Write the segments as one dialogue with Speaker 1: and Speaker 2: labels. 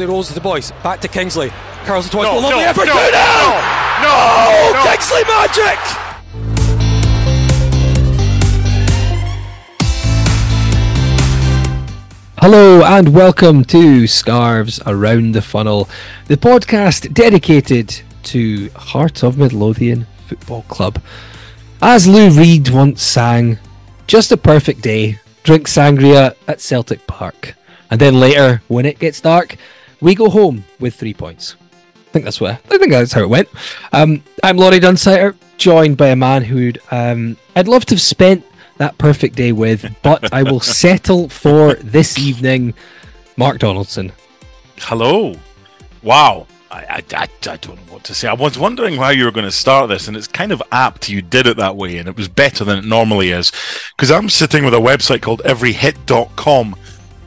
Speaker 1: Kingsley rolls to the boys. Back to Kingsley. Carl's twice.
Speaker 2: No,
Speaker 1: lovely
Speaker 2: no,
Speaker 1: effort.
Speaker 2: no,
Speaker 1: 2 0!
Speaker 2: no, no,
Speaker 1: Oh,
Speaker 2: no.
Speaker 1: Kingsley magic!
Speaker 3: Hello and welcome to Scarves Around the Funnel, the podcast dedicated to Heart of Midlothian Football Club. As Lou Reed once sang, just a perfect day, drink sangria at Celtic Park. And then later, when it gets dark, we go home with three points. I think that's where I think that's how it went. Um, I'm Laurie Dunsider, joined by a man who um, I'd love to have spent that perfect day with, but I will settle for this evening. Mark Donaldson.
Speaker 2: Hello. Wow. I, I, I, I don't know what to say. I was wondering how you were going to start this, and it's kind of apt you did it that way, and it was better than it normally is. Because I'm sitting with a website called everyhit.com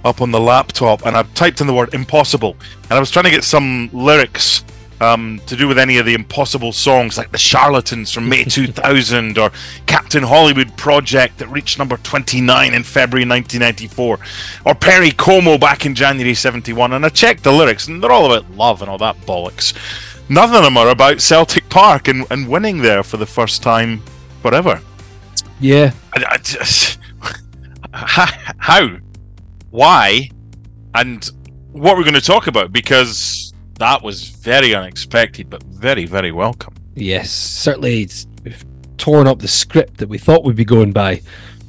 Speaker 2: up on the laptop, and I've typed in the word impossible, and I was trying to get some lyrics um, to do with any of the impossible songs, like The Charlatans from May 2000, or Captain Hollywood Project that reached number 29 in February 1994, or Perry Como back in January 71. And I checked the lyrics, and they're all about love and all that bollocks. None of them are about Celtic Park and, and winning there for the first time forever.
Speaker 3: Yeah,
Speaker 2: I, I just, how, why, and what we're going to talk about because that was very unexpected, but very, very welcome.
Speaker 3: yes, certainly it's we've torn up the script that we thought we'd be going by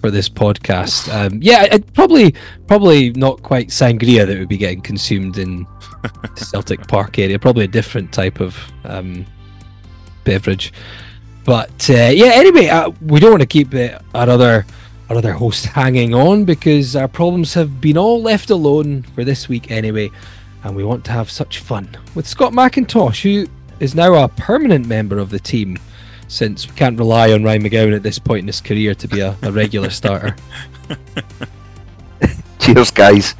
Speaker 3: for this podcast. Um, yeah, it, probably probably not quite sangria that would be getting consumed in the Celtic Park area. Probably a different type of um, beverage. But uh, yeah, anyway, uh, we don't want to keep it our other our other host hanging on because our problems have been all left alone for this week anyway, and we want to have such fun with Scott McIntosh, who is now a permanent member of the team. Since we can't rely on Ryan McGowan at this point in his career to be a, a regular starter.
Speaker 4: Cheers, guys.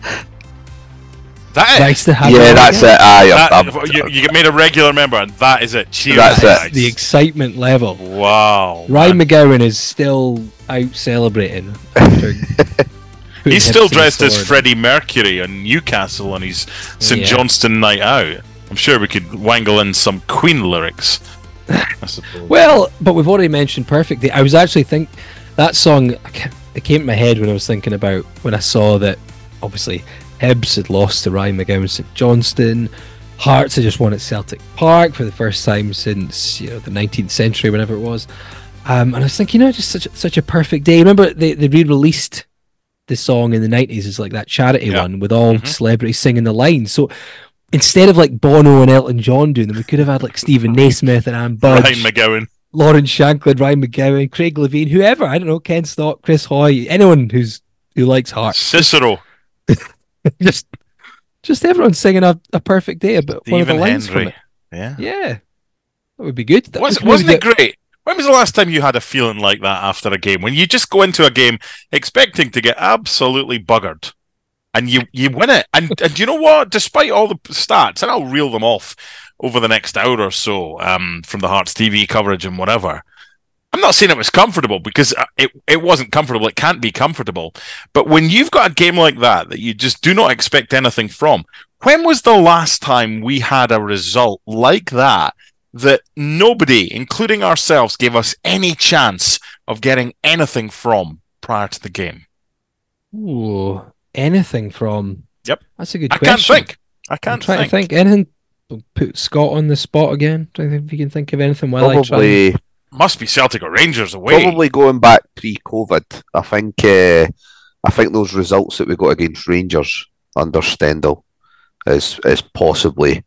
Speaker 2: That is,
Speaker 3: nice to have
Speaker 4: yeah,
Speaker 3: him
Speaker 4: that's
Speaker 3: again.
Speaker 4: it. Aye,
Speaker 2: that-
Speaker 4: I'm- I'm-
Speaker 2: you, you made a regular member, and that is it. Cheers,
Speaker 4: That's it.
Speaker 3: The excitement level.
Speaker 2: Wow.
Speaker 3: Ryan
Speaker 2: man.
Speaker 3: McGowan is still out celebrating.
Speaker 2: He's still
Speaker 3: Hibs to
Speaker 2: dressed as. Freddie Mercury in Newcastle on his St
Speaker 3: Yeah.
Speaker 2: Johnstone night out. I'm sure we could wangle in some Queen lyrics.
Speaker 3: Well, but we've already mentioned Perfect Day. I was actually think that song it came to my head when I was thinking about when I saw that obviously Hibs had lost to Ryan McGowan St Johnstone. Hearts had just won at Celtic Park for the first time since you know the 19th century, whenever it was. Um, and I was thinking, you know, just such a, such a perfect day. Remember they they re-released the song in the 90s as like that charity
Speaker 2: Yeah.
Speaker 3: one with all
Speaker 2: Mhm.
Speaker 3: celebrities singing the lines. So instead of like Bono and Elton John doing them, we could have had like Stephen Naismith and Anne Budge.
Speaker 2: Ryan McGowan.
Speaker 3: Lawrence Shankland, Ryan McGowan, Craig Levein, whoever, I don't know, Ken Stott, Chris Hoy, anyone who's who likes hearts.
Speaker 2: Cicero.
Speaker 3: just just everyone singing a, a perfect day about one of the
Speaker 2: Stephen
Speaker 3: lines from it.
Speaker 2: Yeah.
Speaker 3: Yeah. That would be good. That
Speaker 2: was, wasn't it
Speaker 3: get-
Speaker 2: great? When was the last time you had a feeling like that after a game? When you just go into a game expecting to get absolutely buggered and you, you win it. And, and you know what? Despite all the stats, and I'll reel them off over the next hour or so um, from the Hearts TV coverage and whatever. I'm not saying it was comfortable because uh, it, it wasn't comfortable. It can't be comfortable. But when you've got a game like that that you just do not expect anything from, when was the last time we had a result like that that nobody, including ourselves, gave us any chance of getting anything from prior to the game?
Speaker 3: Ooh, anything from.
Speaker 2: Yep.
Speaker 3: That's a good
Speaker 2: I
Speaker 3: question.
Speaker 2: can't think. I
Speaker 3: I'm
Speaker 2: can't
Speaker 3: trying
Speaker 2: think.
Speaker 3: to think. Anything put Scott on the spot again. Do you think if you can think of anything while I try?
Speaker 4: Probably,
Speaker 2: Must be Celtic or Rangers away.
Speaker 4: probably going back pre-COVID. I think, uh, I think those results that we got against Rangers under Stendel is is possibly.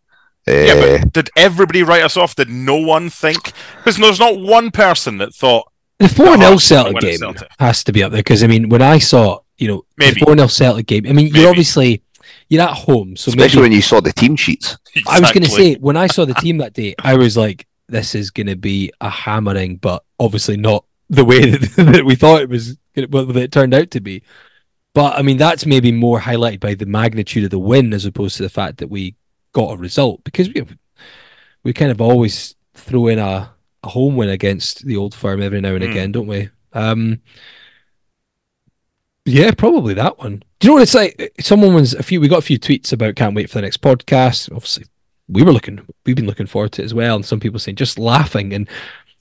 Speaker 4: Uh,
Speaker 2: Yeah, but did everybody write us off? Did no one think? Because there's not one person that thought
Speaker 3: The 4 0
Speaker 2: Hearts
Speaker 3: Celtic
Speaker 2: win
Speaker 3: game
Speaker 2: Celtic.
Speaker 3: has to be up there because, I mean, when I saw, you know,
Speaker 2: Maybe.
Speaker 3: the 4 0 Celtic game, I mean,
Speaker 2: Maybe.
Speaker 3: you're obviously you're at home. So
Speaker 4: especially
Speaker 3: maybe,
Speaker 4: when you saw the team sheets.
Speaker 3: I was going to say, when I saw the team that day, I was like, this is going to be a hammering, but obviously not the way that, we thought it was, that it turned out to be. But I mean, that's maybe more highlighted by the magnitude of the win as opposed to the fact that we got a result because we we kind of always throw in a, a home win against the old firm every now and
Speaker 2: Mm.
Speaker 3: again, don't we? Um, yeah, probably that one. Do you know what it's like? Someone was a few. We got a few tweets about can't wait for the next podcast. Obviously, we were looking. We've been looking forward to it as well. And some people saying just laughing, and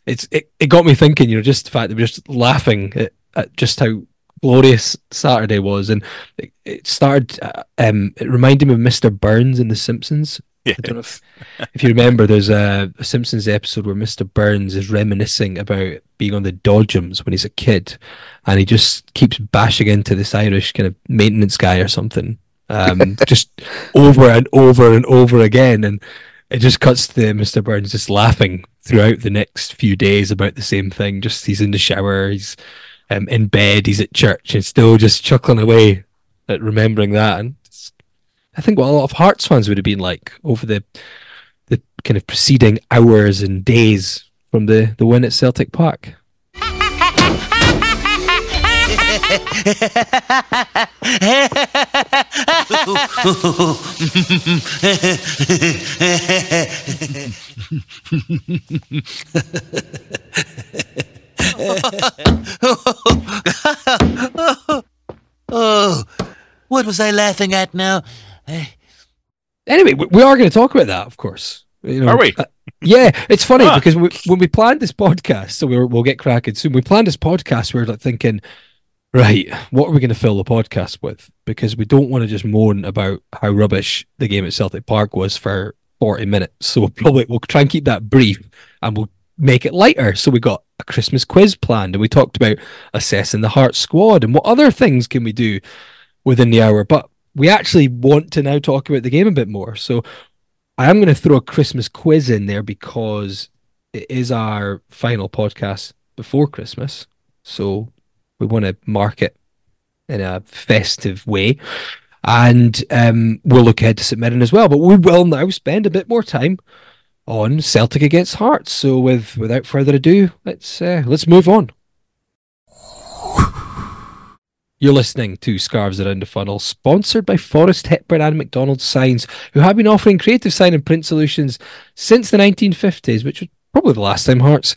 Speaker 3: it's it, it got me thinking. You know, just the fact that we're just laughing at, at just how glorious Saturday was, and it, it started. Uh, um, it reminded me of Mr. Burns in The Simpsons. I don't know if, if you remember, there's a, a Simpsons episode where Mr. Burns is reminiscing about being on the Dodgems when he's a kid, and he just keeps bashing into this Irish kind of maintenance guy or something, um, just over and over and over again, and it just cuts to Mr. Burns just laughing throughout the next few days about the same thing. Just he's in the shower, he's um, in bed, he's at church, and still just chuckling away at remembering that. And I think what a lot of Hearts fans would have been like over the the kind of preceding hours and days from the the win at Celtic Park.
Speaker 5: Oh, what was I laughing at now?
Speaker 3: Anyway, we, we are going to talk about that, of course. You know,
Speaker 2: Are we?
Speaker 3: uh, yeah, it's funny
Speaker 2: Ah.
Speaker 3: because we, when we planned this podcast, so we were, we'll get cracking soon. We planned this podcast. We were like thinking, right, what are we going to fill the podcast with? Because we don't want to just moan about how rubbish the game at Celtic Park was for forty minutes. So we'll probably we'll try and keep that brief, and we'll make it lighter. So we got a Christmas quiz planned, and we talked about assessing the Heart squad and what other things can we do within the hour. But we actually want to now talk about the game a bit more. So I am going to throw a Christmas quiz in there because it is our final podcast before Christmas. So we want to mark it in a festive way. And um, we'll look ahead to St Mirren as well. But we will now spend a bit more time on Celtic against Hearts. So with without further ado, let's uh, let's move on. You're listening to Scarves Around the Funnel, sponsored by Forest Hepburn and McDonald's Signs, who have been offering creative sign and print solutions since the 1950s, which was probably the last time Hearts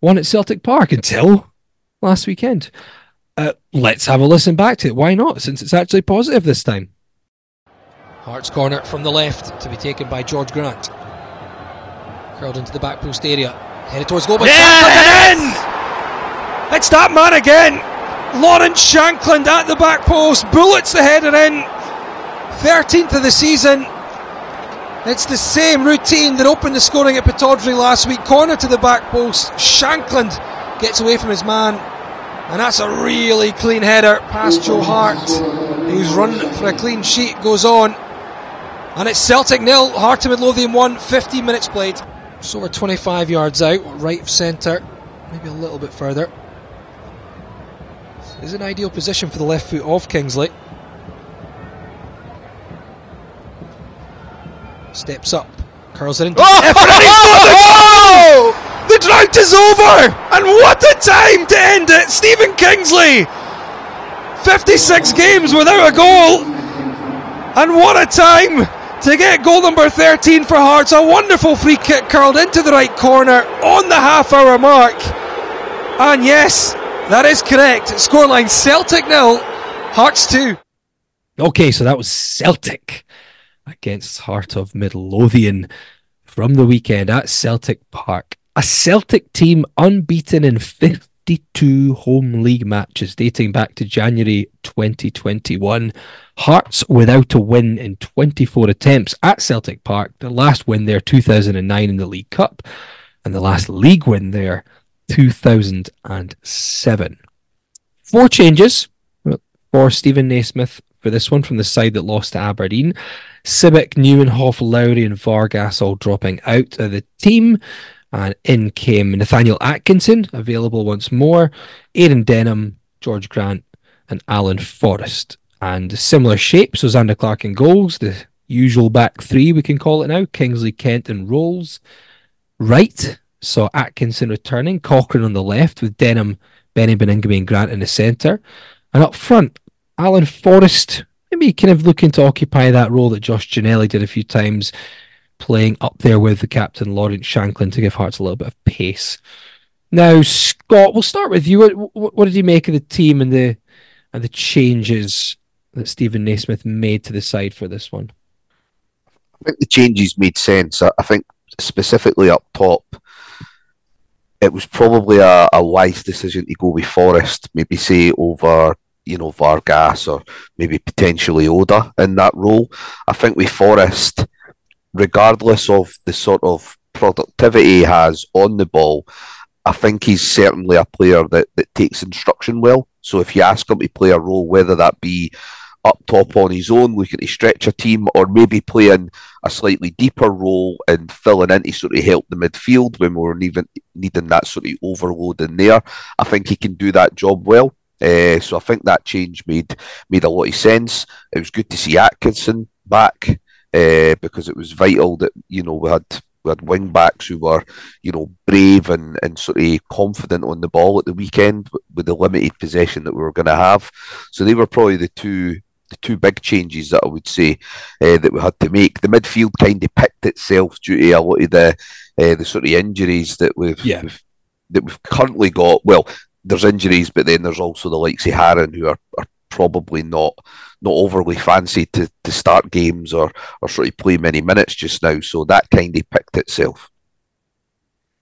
Speaker 3: won at Celtic Park until last weekend. Uh, let's have a listen back to it. Why not? Since it's actually positive this time. Hearts corner from the left to be taken by Jorge Grant. Curled into the back post area. Headed towards goal by Shankland. It's that man again. Lawrence Shankland at the back post. Bullets the header in. 13th of the season. It's the same routine that opened the scoring at Pittodrie last week. Corner to the back post. Shankland gets away from his man. And that's a really clean header past Joe Hart, who's run for a clean sheet, goes on. And it's Celtic nil, Heart of Midlothian 1, 15 minutes played. So we're 25 yards out, right of centre, maybe a little bit further. This is an ideal position for the left foot of Kingsley. Steps up, curls it into
Speaker 1: Oh!
Speaker 3: the drought is over! And what a time to end it! Stephen Kingsley! 56 games without a goal! And what a time to get goal number 13 for Hearts. A wonderful free kick curled into the right corner on the half hour mark. And yes, that is correct. Scoreline Celtic nil, Hearts 2. Okay, so that was Celtic against Heart of Midlothian from the weekend at Celtic Park. A Celtic team unbeaten in 52 home league matches dating back to January 2021. Hearts without a win in 24 attempts at Celtic Park. The last win there 2009 in the League Cup, and the last league win there 2007. Four changes for Stephen Naismith for this one from the side that lost to Aberdeen. Sibbick, Nieuwenhof, Lowry, and Vargas all dropping out of the team. And in came Nathaniel Atkinson, available once more, Aidan Denholm, Jorge Grant, and Alan Forrest. And similar shape, so Zander Clark in goals, the usual back three we can call it now Kingsley, Kent, and Rowles. Right, saw Atkinson returning, Cochrane on the left, with Denholm, Beni Baningime, and Grant in the centre. And up front, Alan Forrest, maybe kind of looking to occupy that role that Josh Ginnelly did a few times, playing up there with the captain Lawrence Shankland, to give Hearts a little bit of pace. Now, Scott, we'll start with you. What, what did you make of the team and the and the changes that Stephen Naismith made to the side for this one?
Speaker 4: I think the changes made sense. I think specifically up top, it was probably a, a wise decision to go with Forrest, maybe say over you know Vargas or maybe potentially Oda in that role. I think with Forrest, regardless of the sort of productivity he has on the ball, I think he's certainly a player that, that takes instruction well. So if you ask him to play a role, whether that be up top on his own, looking to stretch a team, or maybe playing a slightly deeper role and filling in to sort of help the midfield when we're even needing that sort of overload in there. I think he can do that job well. Uh, so I think that change made made a lot of sense. It was good to see Atkinson back uh, because it was vital that you know we had we had wing backs who were you know brave and, and sort of confident on the ball at the weekend with the limited possession that we were going to have. So they were probably the two the two big changes that I would say uh, that we had to make. The midfield kind of picked itself due to a lot of the uh, the sort of injuries that we've,
Speaker 3: yeah.
Speaker 4: we've that we've currently got. Well, there's injuries, but then there's also the likes of Haring who are, are probably not not overly fancy to, to start games or or sort of play many minutes just now. So that kind of picked itself.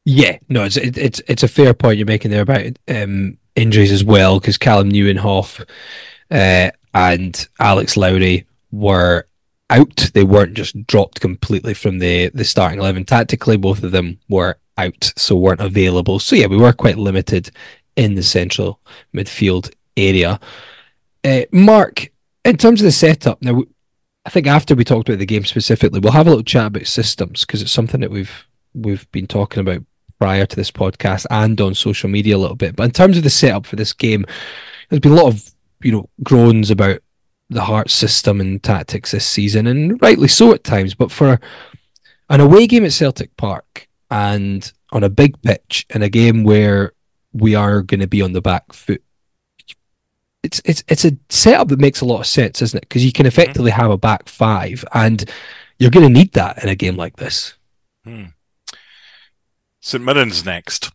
Speaker 3: Yeah, no, it's it, it's it's a fair point you're making there about um, injuries as well because Calem Nieuwenhof uh, and Alex Lowry were out. They weren't just dropped completely from the the starting eleven. Tactically, both of them were out, so weren't available. So yeah, we were quite limited in the central midfield area. Uh, Mark, in terms of the setup, now I think after we talked about the game specifically, we'll have a little chat about systems because it's something that we've we've been talking about prior to this podcast and on social media a little bit. But in terms of the setup for this game, there's been a lot of you know groans about the Heart system and tactics this season, and rightly so at times. But for an away game at Celtic Park and on a big pitch in a game where we are going to be on the back foot. It's it's it's a setup that makes a lot of sense, isn't it? Because you can effectively have a back five, and you're going to need that in a game like this.
Speaker 2: Hmm. St Mirren's next,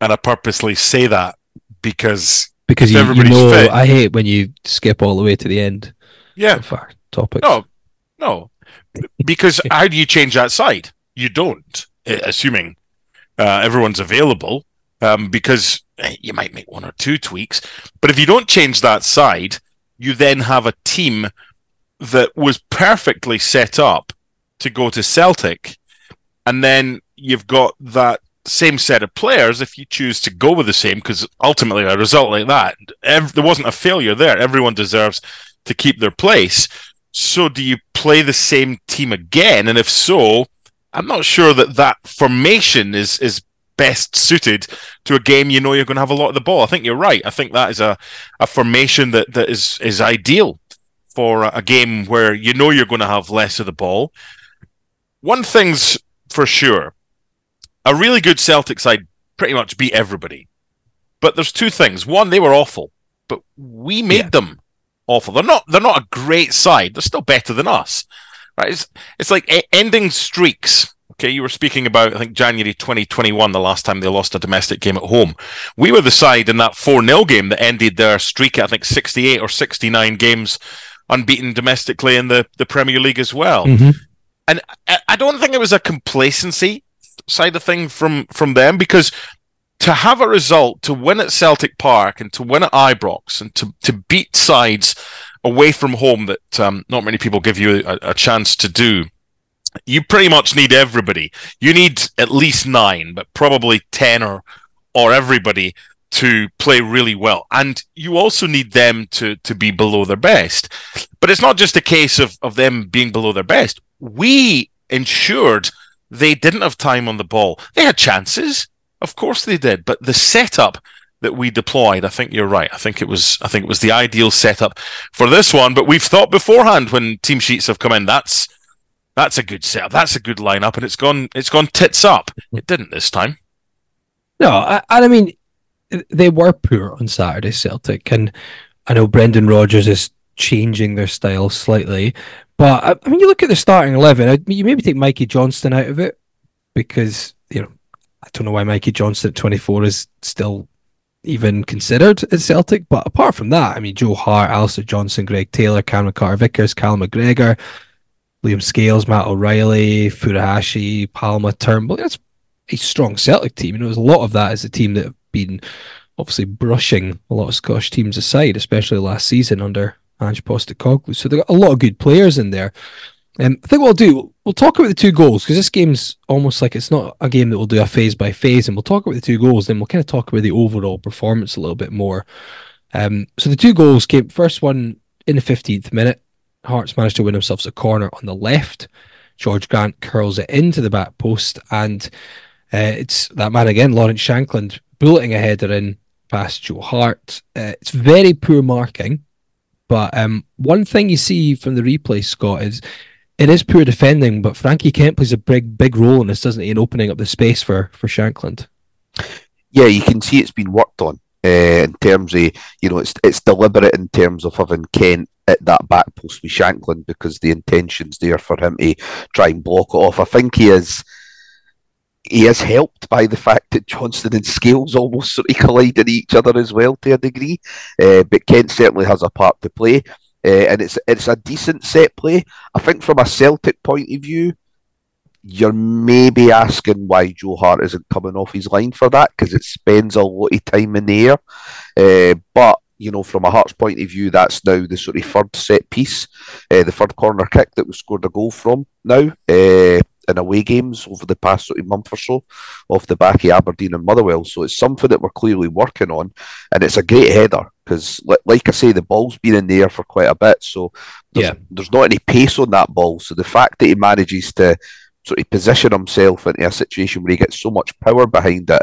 Speaker 2: and I purposely say that because
Speaker 3: because you, you know fit, I hate when you skip all the way to the end.
Speaker 2: Yeah,
Speaker 3: of our topics.
Speaker 2: No, no, because how do you change that side? You don't, assuming uh, everyone's available um, because eh, you might make one or two tweaks. But if you don't change that side, you then have a team that was perfectly set up to go to Celtic, and then you've got that same set of players if you choose to go with the same because ultimately a result like that ev- there wasn't a failure there. Everyone deserves to keep their place. So do you play the same team again? And if so i'm not sure that that formation is is best suited to a game you know you're going to have a lot of the ball. I think you're right. I think that is a, a formation that, that is is ideal for a game where you know you're going to have less of the ball. One thing's for sure. A really good Celtic side pretty much beat everybody. But there's two things. One, they were awful, but we made yeah. them awful. They're not they're not a great side. They're still better than us. Right? It's it's like ending streaks Okay, you were speaking about, I think, January 2021, the last time they lost a domestic game at home. We were the side in that 4 0 game that ended their streak at, I think, 68 or 69 games unbeaten domestically in the, the Premier League as well.
Speaker 3: Mm-hmm.
Speaker 2: And I, I don't think it was a complacency side of thing from, from them because to have a result to win at Celtic Park and to win at Ibrox and to, to beat sides away from home that um, not many people give you a, a chance to do you pretty much need everybody. You need at least nine, but probably ten or or everybody to play really well. And you also need them to to be below their best. But it's not just a case of, of them being below their best. We ensured they didn't have time on the ball. They had chances. Of course they did. But the setup that we deployed, I think you're right. I think it was I think it was the ideal setup for this one. But we've thought beforehand when team sheets have come in, that's that's a good setup. That's a good lineup, and it's gone. It's gone tits up. It didn't this time.
Speaker 3: No, I, I mean they were poor on Saturday, Celtic, and I know Brendan Rodgers is changing their style slightly, but I, I mean you look at the starting eleven. I, you maybe take Mikey Johnston out of it because you know I don't know why Mikey Johnston at twenty four is still even considered at Celtic. But apart from that, I mean Joe Hart, Alistair Johnston, Greg Taylor, Cameron Carter Vickers, Cal McGregor. Liam Scales, Matt O'Reilly, Furuhashi, Palma, Turnbull. That's a strong Celtic team. You know, there's a lot of that as a team that have been obviously brushing a lot of Scottish teams aside, especially last season under Ange Postecoglou. So they've got a lot of good players in there. Um, I think what we'll do, we'll talk about the two goals because this game's almost like it's not a game that we'll do a phase by phase, and we'll talk about the two goals. Then we'll kind of talk about the overall performance a little bit more. Um, so the two goals came first one in the 15th minute. Hearts managed to win themselves a corner on the left. Jorge Grant curls it into the back post, and uh, it's that man again, Lawrence Shankland, bulleting a header in past Joe Hart. Uh, it's very poor marking, but um, one thing you see from the replay, Scott, is it is poor defending, but Frankie Kent plays a big, big role in this, doesn't he, in opening up the space for for Shankland.
Speaker 4: Yeah, you can see it's been worked on in terms of you know it's it's deliberate in terms of having Kent at that back post with Shankland because the intention's there for him to try and block it off. I think he is he is helped by the fact that Johnston and Scales almost sort of collide in each other as well to a degree. Uh, but Kent certainly has a part to play. Uh, and it's it's a decent set play. I think from a Celtic point of view, you're maybe asking why Joe Hart isn't coming off his line for that because it spends a lot of time in the air. Uh, but you know, from a Hearts point of view, that's now the sort of third set piece, uh, the third corner kick that we scored a goal from now uh, in away games over the past sort of month or so, off the back of Aberdeen and Motherwell. So it's something that we're clearly working on, and it's a great header because, like I say, the ball's been in the air for quite a bit, so there's,
Speaker 3: Yeah.
Speaker 4: there's not any pace on that ball. So the fact that he manages to sort of position himself into a situation where he gets so much power behind it,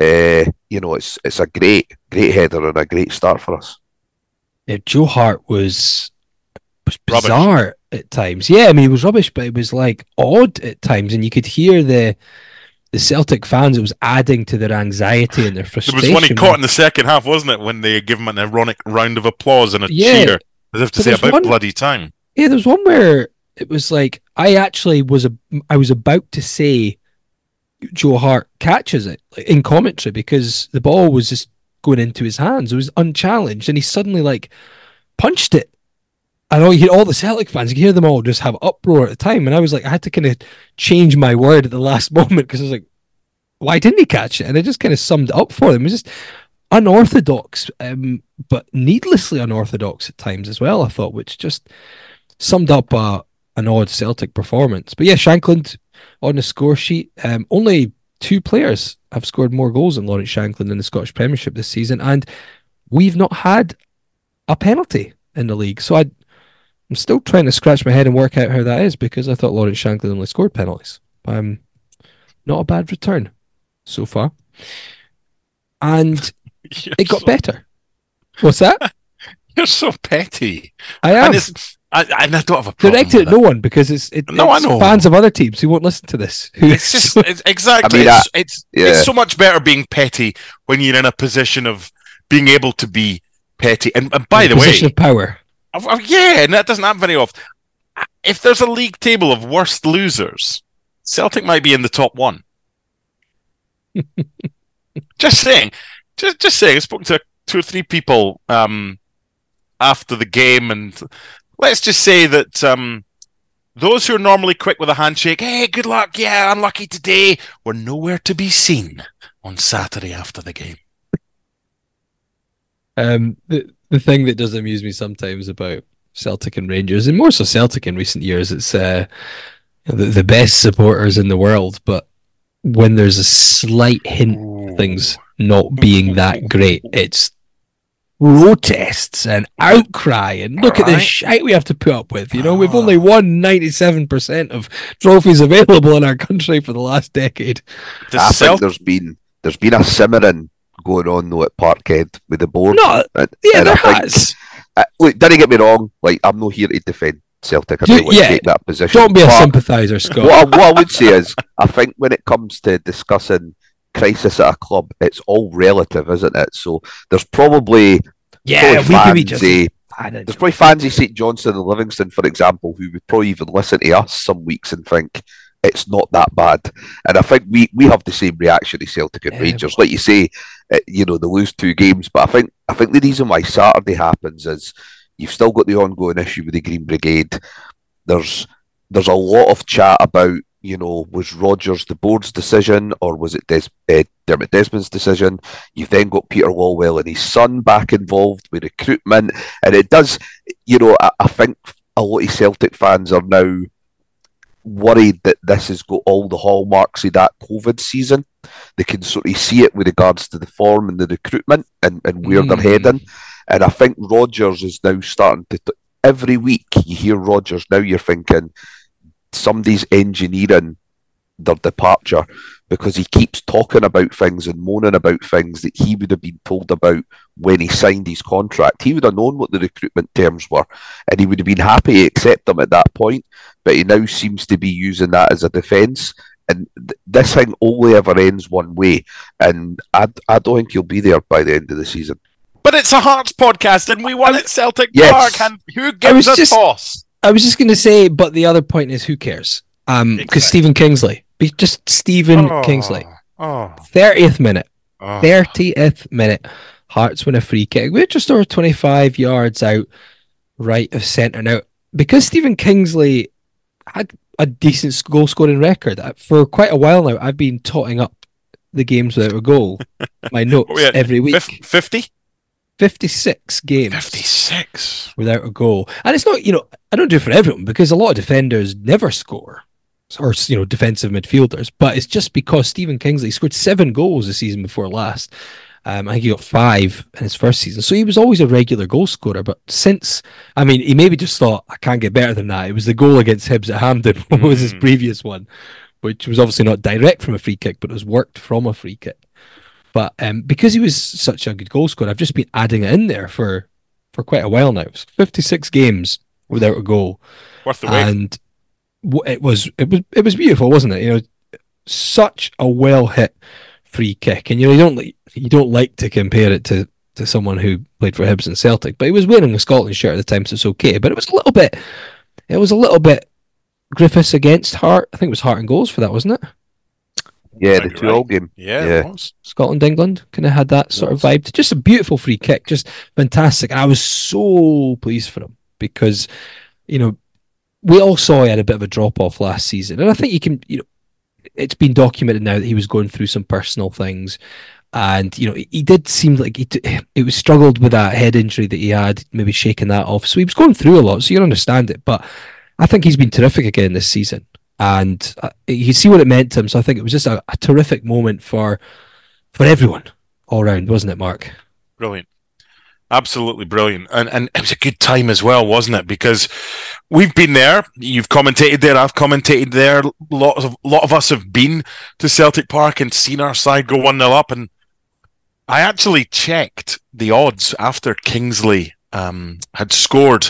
Speaker 4: uh, you know, it's it's a great, great header and a great start for us.
Speaker 3: Yeah, Joe Hart was was
Speaker 2: Rubbish.
Speaker 3: bizarre at times. Yeah, I mean, it was rubbish, but it was like odd at times, and you could hear the the Celtic fans. It was adding to their anxiety and their
Speaker 2: There
Speaker 3: frustration.
Speaker 2: was one he caught in the second half, wasn't it? When they give him an ironic round of applause and a
Speaker 3: Yeah.
Speaker 2: cheer, as if to
Speaker 3: But
Speaker 2: say about
Speaker 3: one-
Speaker 2: bloody time.
Speaker 3: Yeah, there was one where it was like I actually was a I was about to say Joe Hart catches it like, in commentary because the ball was just going into his hands. It was unchallenged, and he suddenly like punched it. I know you hear all the Celtic fans, you hear them all just have uproar at the time, and I was like, I had to kind of change my word at the last moment because I was like, why didn't he catch it? And I just kind of summed it up for them. It was just unorthodox, um, but needlessly unorthodox at times as well. I thought, which just summed up uh, an odd Celtic performance. But yeah, Shankland on the score sheet. Um, only two players have scored more goals than Lawrence Shankland in the Scottish Premiership this season, and we've not had a penalty in the league. So I, I'm still trying to scratch my head and work out how that is because I thought Lawrence Shankland only scored penalties. But um, not a bad return so far, and it got
Speaker 2: so,
Speaker 3: better. What's that?
Speaker 2: You're so petty.
Speaker 3: I am.
Speaker 2: And, it's, I, and I don't have a problem
Speaker 3: directed
Speaker 2: with
Speaker 3: at no one because it's it,
Speaker 2: No, I
Speaker 3: it's
Speaker 2: know.
Speaker 3: fans of other teams who won't listen to this. Who
Speaker 2: It's just it's, exactly.
Speaker 4: I mean,
Speaker 2: it's, it's
Speaker 4: yeah.
Speaker 2: it's so much better being petty when you're in a position of being able to be petty. And, and by the way,
Speaker 3: position of power.
Speaker 2: Yeah, and that doesn't happen very often. If there's a league table of worst losers, Celtic might be in the top one. just saying, just just saying. I spoke to two or three people um, after the game, and let's just say that um, Those who are normally quick with a handshake, hey, good luck, yeah, unlucky today, were nowhere to be seen on Saturday after the game.
Speaker 3: Um, the the thing that does amuse me sometimes about Celtic and Rangers, and more so Celtic in recent years, it's uh, the, the best supporters in the world, but when there's a slight hint of things not being that great, it's protests and outcry and look at this
Speaker 2: Alright.
Speaker 3: shite we have to put up with. You know, we've only won 97% of trophies available in our country for the last decade.
Speaker 2: The
Speaker 4: I think
Speaker 2: Celt-
Speaker 4: there's been there's been a simmering going on though at Parkhead with the board.
Speaker 3: No,
Speaker 4: And-
Speaker 3: yeah,
Speaker 4: and
Speaker 3: there
Speaker 4: I think-
Speaker 3: has.
Speaker 4: Uh, look, didn't get me wrong. Like I'm not here to defend Celtic. I
Speaker 3: You-
Speaker 4: don't want
Speaker 3: yeah,
Speaker 4: to take that position.
Speaker 3: Don't be a sympathiser, Scott.
Speaker 4: what, I, what I would say is, I think when it comes to discussing crisis at a club, it's all relative, isn't it? So there's probably
Speaker 3: yeah, we could be just.
Speaker 4: eh, there's probably fans of St Johnstone and Livingston, for example, who would probably even listen to us some weeks and think it's not that bad. And I think we, we have the same reaction to Celtic and
Speaker 3: Yeah,
Speaker 4: Rangers. Like you say, uh, you know, they lose two games, but I think I think the reason why Saturday happens is you've still got the ongoing issue with the Green Brigade. There's there's a lot of chat about, you know, was Rodgers the board's decision or was it Des- uh, Dermot Desmond's decision? You've then got Peter Lawwell and his son back involved with recruitment, and it does, you know, I, I think a lot of Celtic fans are now worried that this has got all the hallmarks of that COVID season. They can sort of see it with regards to the form and the recruitment and, and where
Speaker 3: Mm.
Speaker 4: they're heading. And I think Rodgers is now starting to. T- every week you hear Rodgers, now you're thinking somebody's engineering their departure because he keeps talking about things and moaning about things that he would have been told about when he signed his contract. He would have known what the recruitment terms were and he would have been happy to accept them at that point. But he now seems to be using that as a defence. And th- this thing only ever ends one way. And I, I don't think he'll be there by the end of the season.
Speaker 2: But it's a Hearts podcast, and we won at Celtic
Speaker 4: Yes.
Speaker 2: Park, and who
Speaker 3: was
Speaker 2: gives a
Speaker 3: just-
Speaker 2: toss?
Speaker 3: I was just going to say, but the other point is, who cares? Um, because
Speaker 2: Exactly.
Speaker 3: Stephen Kingsley, be just Stephen
Speaker 2: Oh,
Speaker 3: Kingsley,
Speaker 2: Oh,
Speaker 3: thirtieth minute,
Speaker 2: oh.
Speaker 3: thirtieth minute, Hearts win a free kick. We're just over twenty-five yards out, right of centre. Now, because Stephen Kingsley had a decent goal scoring record for quite a while now, I've been totting up the games without a goal. My notes
Speaker 2: Oh, yeah.
Speaker 3: every week.
Speaker 2: Fif- 50?
Speaker 3: Fifty-six games.
Speaker 2: 56.
Speaker 3: without a goal. And it's not, you know, I don't do it for everyone because a lot of defenders never score or, you know, defensive midfielders, but it's just because Stephen Kingsley scored seven goals the season before last. Um, I think he got five in his first season. So he was always a regular goal scorer. But since, I mean, he maybe just thought, I can't get better than that. It was the goal against Hibs at Hampden, what was his
Speaker 2: Mm.
Speaker 3: previous one, which was obviously not direct from a free kick, but it was worked from a free kick. But um, because he was such a good goal scorer, I've just been adding it in there for for quite a while now. It's 56 games without a goal,
Speaker 2: Worth the wait.
Speaker 3: and it was it was it was beautiful, wasn't it? You know, such a well hit free kick, and you know you don't like you don't like to compare it to to someone who played for Hibs and Celtic, but he was wearing a Scotland shirt at the time, so it's okay. But it was a little bit, it was a little bit Griffiths against Hart. I think it was Hart and goals for that, wasn't it?
Speaker 4: Yeah, the two
Speaker 2: right.
Speaker 4: all game.
Speaker 2: yeah,
Speaker 4: yeah.
Speaker 3: Scotland England kind of had that sort of vibe. Just a beautiful free kick, just fantastic. And I was so pleased for him because, you know, we all saw he had a bit of a drop off last season, and I think you can, you know, it's been documented now that he was going through some personal things, and you know, he did seem like he it was struggled with that head injury that he had, maybe shaking that off. So he was going through a lot, so you understand it. But I think he's been terrific again this season, and uh, you see what it meant to him. So I think it was just a, a terrific moment for for everyone all round, wasn't it, Mark?
Speaker 2: Brilliant. Absolutely brilliant. And and it was a good time as well, wasn't it? Because we've been there, you've commentated there, I've commentated there. Lots of lot of us have been to Celtic Park and seen our side go 1 0 up. And I actually checked the odds after Kingsley um, had scored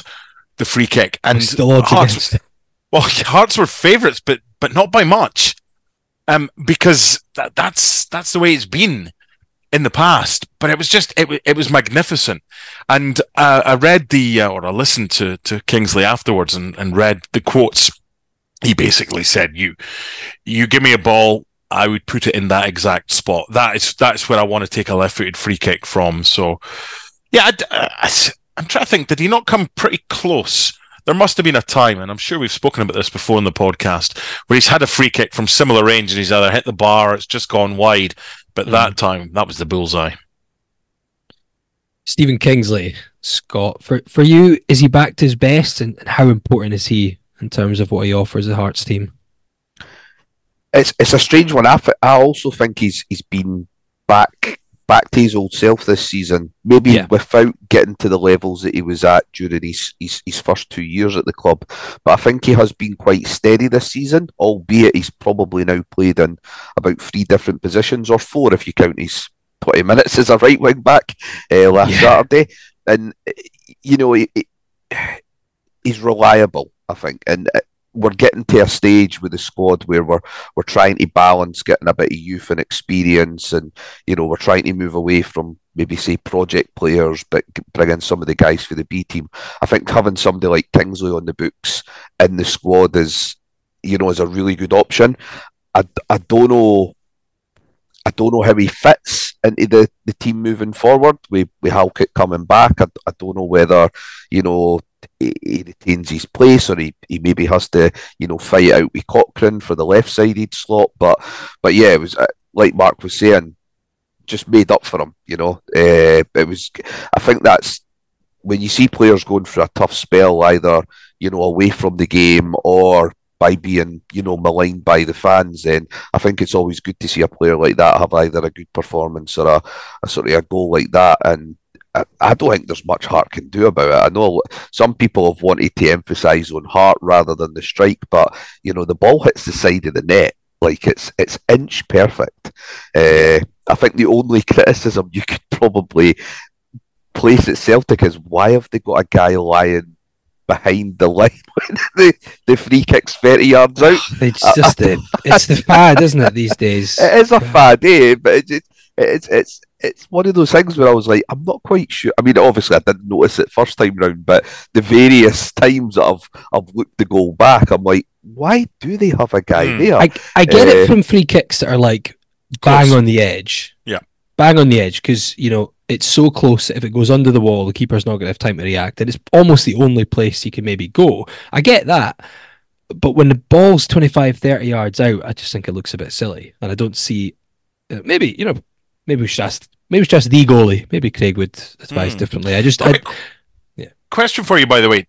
Speaker 2: the free kick. And
Speaker 3: still odds
Speaker 2: Hearts,
Speaker 3: against it.
Speaker 2: well, Hearts were favourites, but but not by much, um, because that, that's that's the way it's been in the past. But it was just it, it was magnificent, and uh, I read the uh, or I listened to to Kingsley afterwards and, and read the quotes. He basically said, "You you give me a ball." I would put it in that exact spot. That is that's where I want to take a left-footed free kick from. So, yeah, I, am trying to think. Did he not come pretty close there must have been a time, and I'm sure we've spoken about this before in the podcast, where he's had a free kick from similar range and he's either hit the bar it's just gone wide. But hmm. that time, that was the bullseye.
Speaker 3: Stephen Kingsley, Scott, for for you, is he back to his best, and, and how important is he in terms of what he offers the Hearts team?
Speaker 4: It's it's a strange one. I, I also think he's he's been back back to his old self this season. Maybe
Speaker 3: Yeah.
Speaker 4: without getting to the levels that he was at during his, his his first two years at the club. But I think he has been quite steady this season, albeit he's probably now played in about three different positions or four if you count his twenty minutes as a right wing back uh, last
Speaker 3: Yeah.
Speaker 4: Saturday. And uh, you know he, he- he's reliable, I think, and. We're getting to a stage with the squad where we're we're trying to balance getting a bit of youth and experience, and you know we're trying to move away from maybe say project players, but bring in some of the guys for the B team. I think having somebody like Kingsley on the books in the squad is, you know, is a really good option. I, I don't know. I don't know how he fits into the, the team moving forward. We we Halkett coming back. I, I don't know whether you know he, retains his place or he, he maybe has to you know fight out with Cochrane for the left sided slot. But but yeah, it was uh, like Mark was saying, just made up for him. You know, uh, it was. I think that's when you see players going through a tough spell, either you know away from the game or by being you know maligned by the fans. Then I think it's always good to see a player like that have either a good performance or a, a sort of a goal like that and. I- I don't think there's much Hart can do about it. I know some people have wanted to emphasise on Hart rather than the strike, but you know the ball hits the side of the net like it's it's inch perfect. Uh, I think the only criticism you could probably place at Celtic is why have they got a guy lying behind the line when the, the free kick's 30 yards out?
Speaker 3: It's just the it's the fad, isn't it, these days?
Speaker 4: It is a fad, eh? But it, it, it's it's it's one of those things where I was like, I'm not quite sure. I mean, obviously, I didn't notice it first time round, but the various times that I've I've looked to go back, I'm like, why do they have a guy
Speaker 2: Hmm.
Speaker 4: there?
Speaker 3: I, I get
Speaker 4: Uh,
Speaker 3: it from free kicks that are like bang
Speaker 2: Close.
Speaker 3: on the edge.
Speaker 2: Yeah.
Speaker 3: Bang on the edge because, you know, it's so close. that If it goes under the wall, the keeper's not going to have time to react. And it's almost the only place you can maybe go. I get that. But when the ball's 25, 30 yards out, I just think it looks a bit silly. And I don't see, uh, maybe, you know, maybe we should ask, maybe it's just the goalie. Maybe Craig would advise
Speaker 2: Hmm.
Speaker 3: differently. I just,
Speaker 2: Okay.
Speaker 3: I, yeah.
Speaker 2: Question for you, by the way.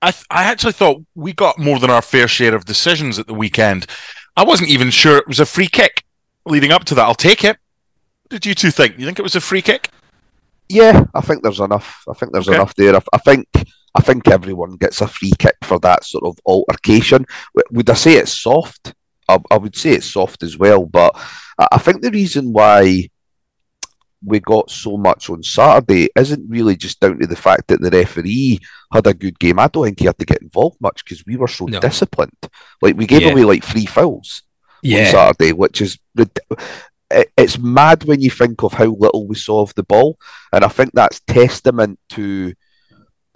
Speaker 2: I th- I actually thought we got more than our fair share of decisions at the weekend. I wasn't even sure it was a free kick leading up to that. I'll take it. What did you two think? You think it was a free kick?
Speaker 4: Yeah, I think there's enough. I think there's
Speaker 2: Okay.
Speaker 4: enough there. I, I think I think everyone gets a free kick for that sort of altercation. Would I say it's soft? I, I would say it's soft as well. But I, I think the reason why we got so much on Saturday isn't really just down to the fact that the referee had a good game. I don't think he had to get involved much because we were so
Speaker 3: No.
Speaker 4: disciplined. Like we gave
Speaker 3: Yeah.
Speaker 4: away like three fouls on. Saturday, which is it's mad when you think of how little we saw of the ball, and I think that's testament to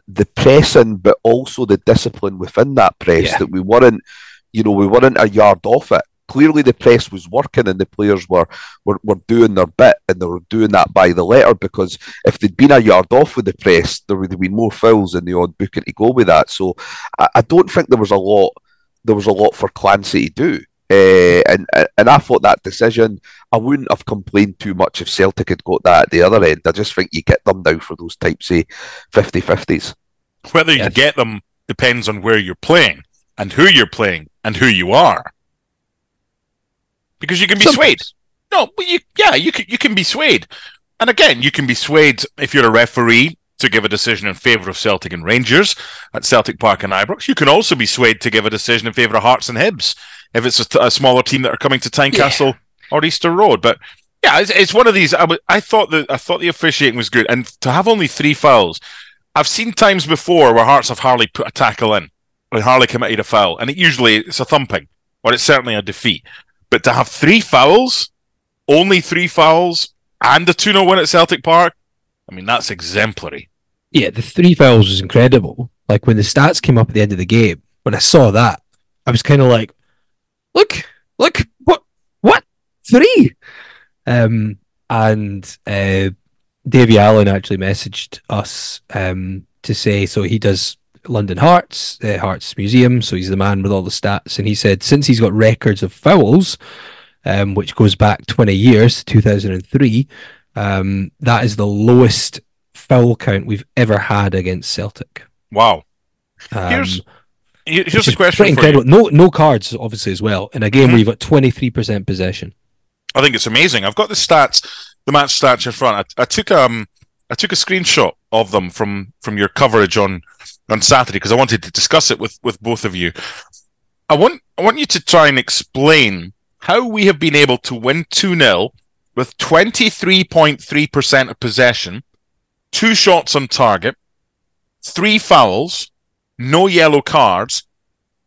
Speaker 4: the pressing, but also the discipline within that press
Speaker 3: Yeah.
Speaker 4: that we weren't, you know, we weren't a yard off it. Clearly, the press was working, and the players were, were were doing their bit, and they were doing that by the letter. Because if they'd been a yard off with the press, there would have been more fouls and the odd booking to go with that. So, I, I don't think there was a lot. There was a lot for Clancy to do. Uh, and and I thought that decision, I wouldn't have complained too much if Celtic had got that at the other end. I just think you get them now for those types of 50 50s.
Speaker 2: Whether you
Speaker 3: Yeah.
Speaker 2: get them depends on where you're playing and who you're playing and who you are. Because you can be swayed. No, but you yeah, you can you can be swayed. And again, you can be swayed if you're a referee to give a decision in favour of Celtic and Rangers at Celtic Park and Ibrox. You can also be swayed to give a decision in favour of Hearts and Hibs if it's a, smaller team that are coming to Tynecastle or Easter Road. But yeah, it's, it's one of these. I w- I thought the I thought the officiating was good, and to have only three fouls, I've seen times before where Hearts have hardly put a tackle in, or hardly committed a foul, and it usually it's a thumping or it's certainly a defeat. But to have three fouls, only three fouls, and a 2 0 win at Celtic Park, I mean, that's exemplary.
Speaker 3: Yeah, the three fouls was incredible. Like when the stats came up at the end of the game, when I saw that, I was kind of like, "Look, look, what, what, three? Um, and uh, Davy Allen actually messaged us um to say so he does London Hearts, uh, Hearts Museum, so he's the man with all the stats. And he said since he's got records of fouls, um, which goes back 20 years, 2003, um, that is the lowest foul count we've ever had against Celtic.
Speaker 2: Wow.
Speaker 3: Um,
Speaker 2: Here's here's a question for you.
Speaker 3: incredible. No, no cards, obviously, as well. In a game
Speaker 2: Mhm.
Speaker 3: where you've got 23% possession.
Speaker 2: I think it's amazing. I've got the stats, the match stats in front. I, I took um I took a screenshot of them from from your coverage on on Saturday because I wanted to discuss it with with both of you. I want I want you to try and explain how we have been able to win 2-0 with 23.3% of possession, two shots on target, three fouls, no yellow cards,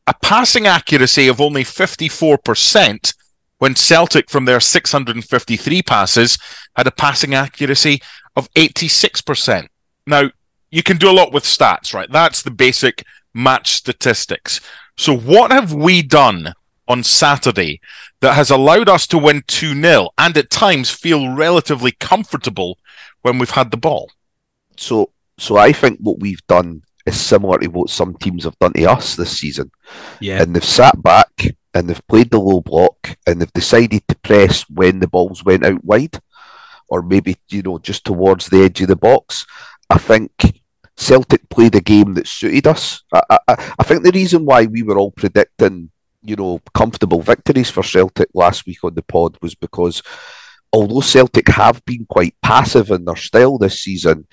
Speaker 2: a passing accuracy of only 54% when Celtic, from their 653 passes, had a passing accuracy of 86%. Now, you can do a lot with stats, right? That's the basic match statistics. So, what have we done on Saturday that has allowed us to win 2 0 and at times feel relatively comfortable when we've had the ball?
Speaker 4: So, so I think what we've done is similar to what some teams have done to us this season.
Speaker 3: Yeah.
Speaker 4: and they've sat back and they've played the low block and they've decided to press when the balls went out wide or maybe you know just towards the edge of the box i think celtic played a game that suited us i, I, I think the reason why we were all predicting you know comfortable victories for celtic last week on the pod was because although celtic have been quite passive in their style this season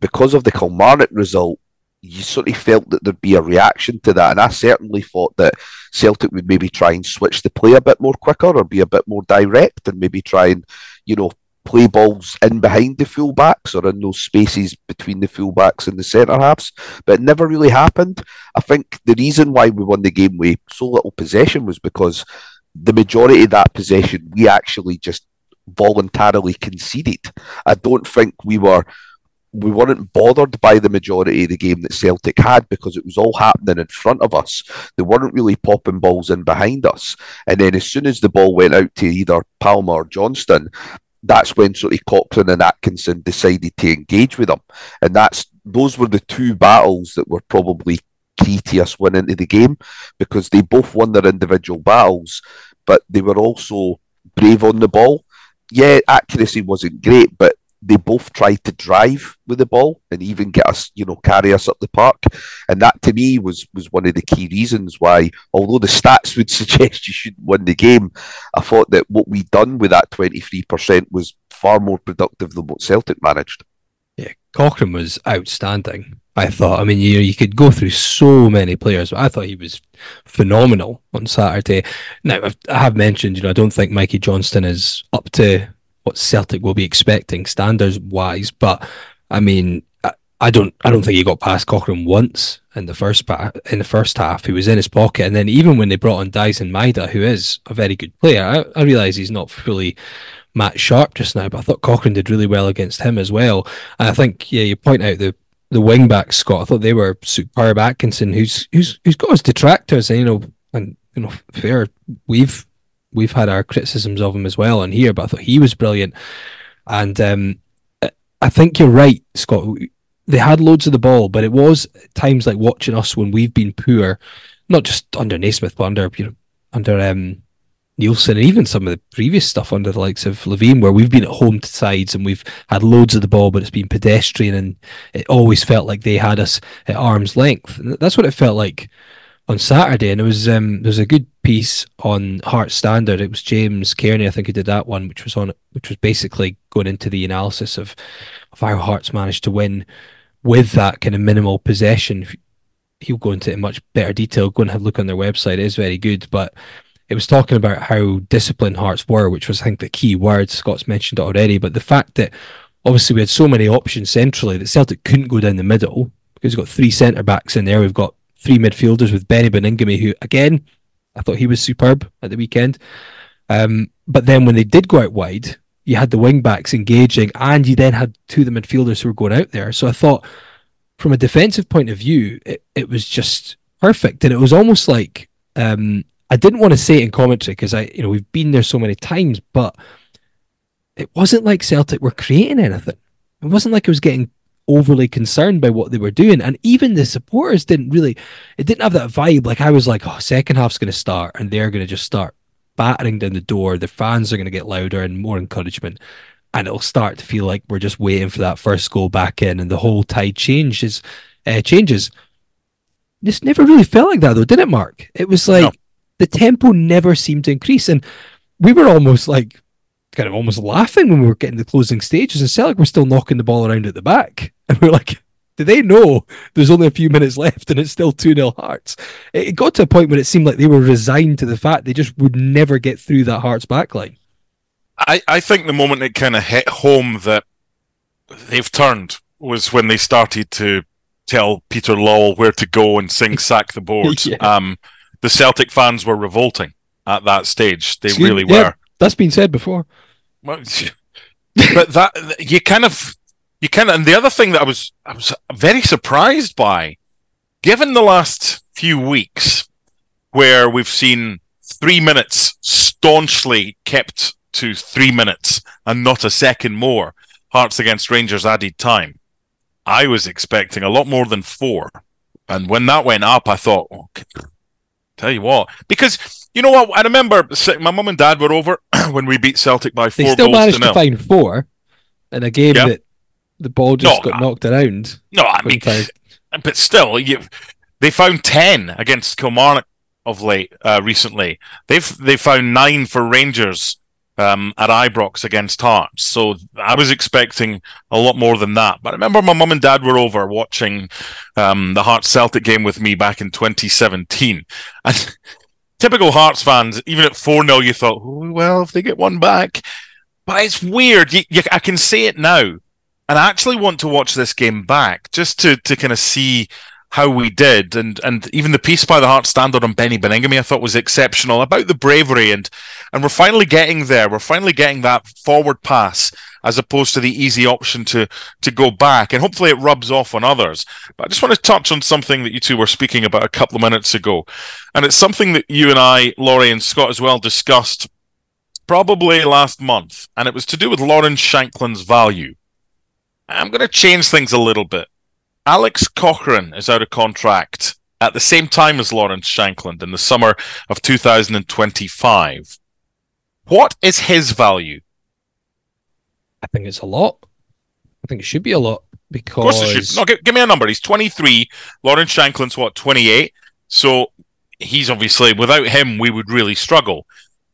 Speaker 4: because of the kilmarnock result you sort of felt that there'd be a reaction to that. And I certainly thought that Celtic would maybe try and switch the play a bit more quicker or be a bit more direct and maybe try and, you know, play balls in behind the fullbacks or in those spaces between the fullbacks and the centre halves. But it never really happened. I think the reason why we won the game with so little possession was because the majority of that possession we actually just voluntarily conceded. I don't think we were we weren't bothered by the majority of the game that Celtic had because it was all happening in front of us. They weren't really popping balls in behind us. And then as soon as the ball went out to either Palmer or Johnston, that's when sort of Cochrane and Atkinson decided to engage with them. And that's those were the two battles that were probably key to us winning the game because they both won their individual battles, but they were also brave on the ball. Yeah, accuracy wasn't great, but they both tried to drive with the ball and even get us, you know, carry us up the park. And that to me was was one of the key reasons why, although the stats would suggest you shouldn't win the game, I thought that what we'd done with that twenty three percent was far more productive than what Celtic managed.
Speaker 3: Yeah, Cochrane was outstanding. I thought. I mean, you you could go through so many players, but I thought he was phenomenal on Saturday. Now, I've, I have mentioned, you know, I don't think Mikey Johnston is up to what Celtic will be expecting standards wise, but I mean, I, I don't, I don't think he got past Cochrane once in the first pa- in the first half. He was in his pocket, and then even when they brought on Daizen Maeda, who is a very good player, I, I realise he's not fully Matt Sharp just now, but I thought Cochrane did really well against him as well. And I think, yeah, you point out the the wing backs, Scott. I thought they were superb. Atkinson, who's who's who's got his detractors, and you know, and you know, fair. We've we've had our criticisms of him as well on here, but I thought he was brilliant. And um, I think you're right, Scott. They had loads of the ball, but it was times like watching us when we've been poor, not just under Naismith, but under you know under um, Neilson and even some of the previous stuff under the likes of Levein, where we've been at home to sides and we've had loads of the ball, but it's been pedestrian and it always felt like they had us at arm's length. That's what it felt like on Saturday. And it was um, there was a good piece on Heart Standard. It was James Kearney, I think, who did that one, which was on which was basically going into the analysis of, of how Hearts managed to win with that kind of minimal possession. He'll go into it in much better detail. Go and have a look on their website. It is very good, but it was talking about how disciplined Hearts were, which was I think the key word. Scott's mentioned it already, but the fact that obviously we had so many options centrally that Celtic couldn't go down the middle because we've got three centre backs in there. We've got three midfielders with Beni Baningime, who again I thought he was superb at the weekend. Um, but then when they did go out wide, you had the wing backs engaging, and you then had two of the midfielders who were going out there. So I thought, from a defensive point of view, it, it was just perfect, and it was almost like um, I didn't want to say it in commentary because I, you know, we've been there so many times, but it wasn't like Celtic were creating anything. It wasn't like it was getting overly concerned by what they were doing. And even the supporters didn't really, it didn't have that vibe. Like I was like, oh, second half's going to start and they're going to just start battering down the door. The fans are going to get louder and more encouragement. And it'll start to feel like we're just waiting for that first goal back in, and the whole tide changes. Uh, changes. This never really felt like that, though, did it, Mark? It was like
Speaker 2: No.
Speaker 3: the tempo never seemed to increase, and we were almost like kind of almost laughing when we were getting the closing stages, and Celtic were still knocking the ball around at the back, and we are like, do they know there's only a few minutes left and it's still 2 0 Hearts? It got to a point where it seemed like they were resigned to the fact they just would never get through that Hearts backline.
Speaker 2: I, I think the moment it kind of hit home that they've turned was when they started to tell Peter Lawwell where to go and sing "Sack the Board."
Speaker 3: Yeah.
Speaker 2: Um, the Celtic fans were revolting at that stage. They
Speaker 3: Excuse-
Speaker 2: really
Speaker 3: yeah.
Speaker 2: were.
Speaker 3: That's been said before.
Speaker 2: Well, but that you kind of you of and the other thing that I was I was very surprised by, given the last few weeks where we've seen three minutes staunchly kept to three minutes and not a second more, Hearts against Rangers added time. I was expecting a lot more than four, and when that went up, I thought, oh, tell you what, because you know what, I remember my mum and dad were over when we beat Celtic by four.
Speaker 3: They
Speaker 2: still
Speaker 3: managed
Speaker 2: to
Speaker 3: to find four in a game
Speaker 2: Yeah.
Speaker 3: that the ball just
Speaker 2: No,
Speaker 3: got knocked around.
Speaker 2: No, I mean,
Speaker 3: Sometimes.
Speaker 2: but still, you, they found ten against Kilmarnock of late uh, recently. They've they found nine for Rangers um, at Ibrox against Hearts. So I was expecting a lot more than that. But I remember my mum and dad were over watching um, the Hearts Celtic game with me back in 2017, and. Typical Hearts fans, even at 4 0, you thought, oh, well, if they get one back. But it's weird. You, you, I can say it now. And I actually want to watch this game back just to, to kind of see how we did. And and even the piece by the Heart Standard on Beni Baningime I thought was exceptional about the bravery and and we're finally getting there. We're finally getting that forward pass as opposed to the easy option to to go back. And hopefully it rubs off on others. But I just want to touch on something that you two were speaking about a couple of minutes ago. And it's something that you and I, Laurie and Scott as well, discussed probably last month. And it was to do with Lawrence Shankland's value. I'm going to change things a little bit. Alex Cochrane is out of contract at the same time as Lawrence Shankland in the summer of 2025. What is his value?
Speaker 3: I think it's a lot. I think it should be a lot because.
Speaker 2: Of course, it should. No, give, give me a number. He's 23. Lawrence Shankland's what, 28? So he's obviously, without him, we would really struggle.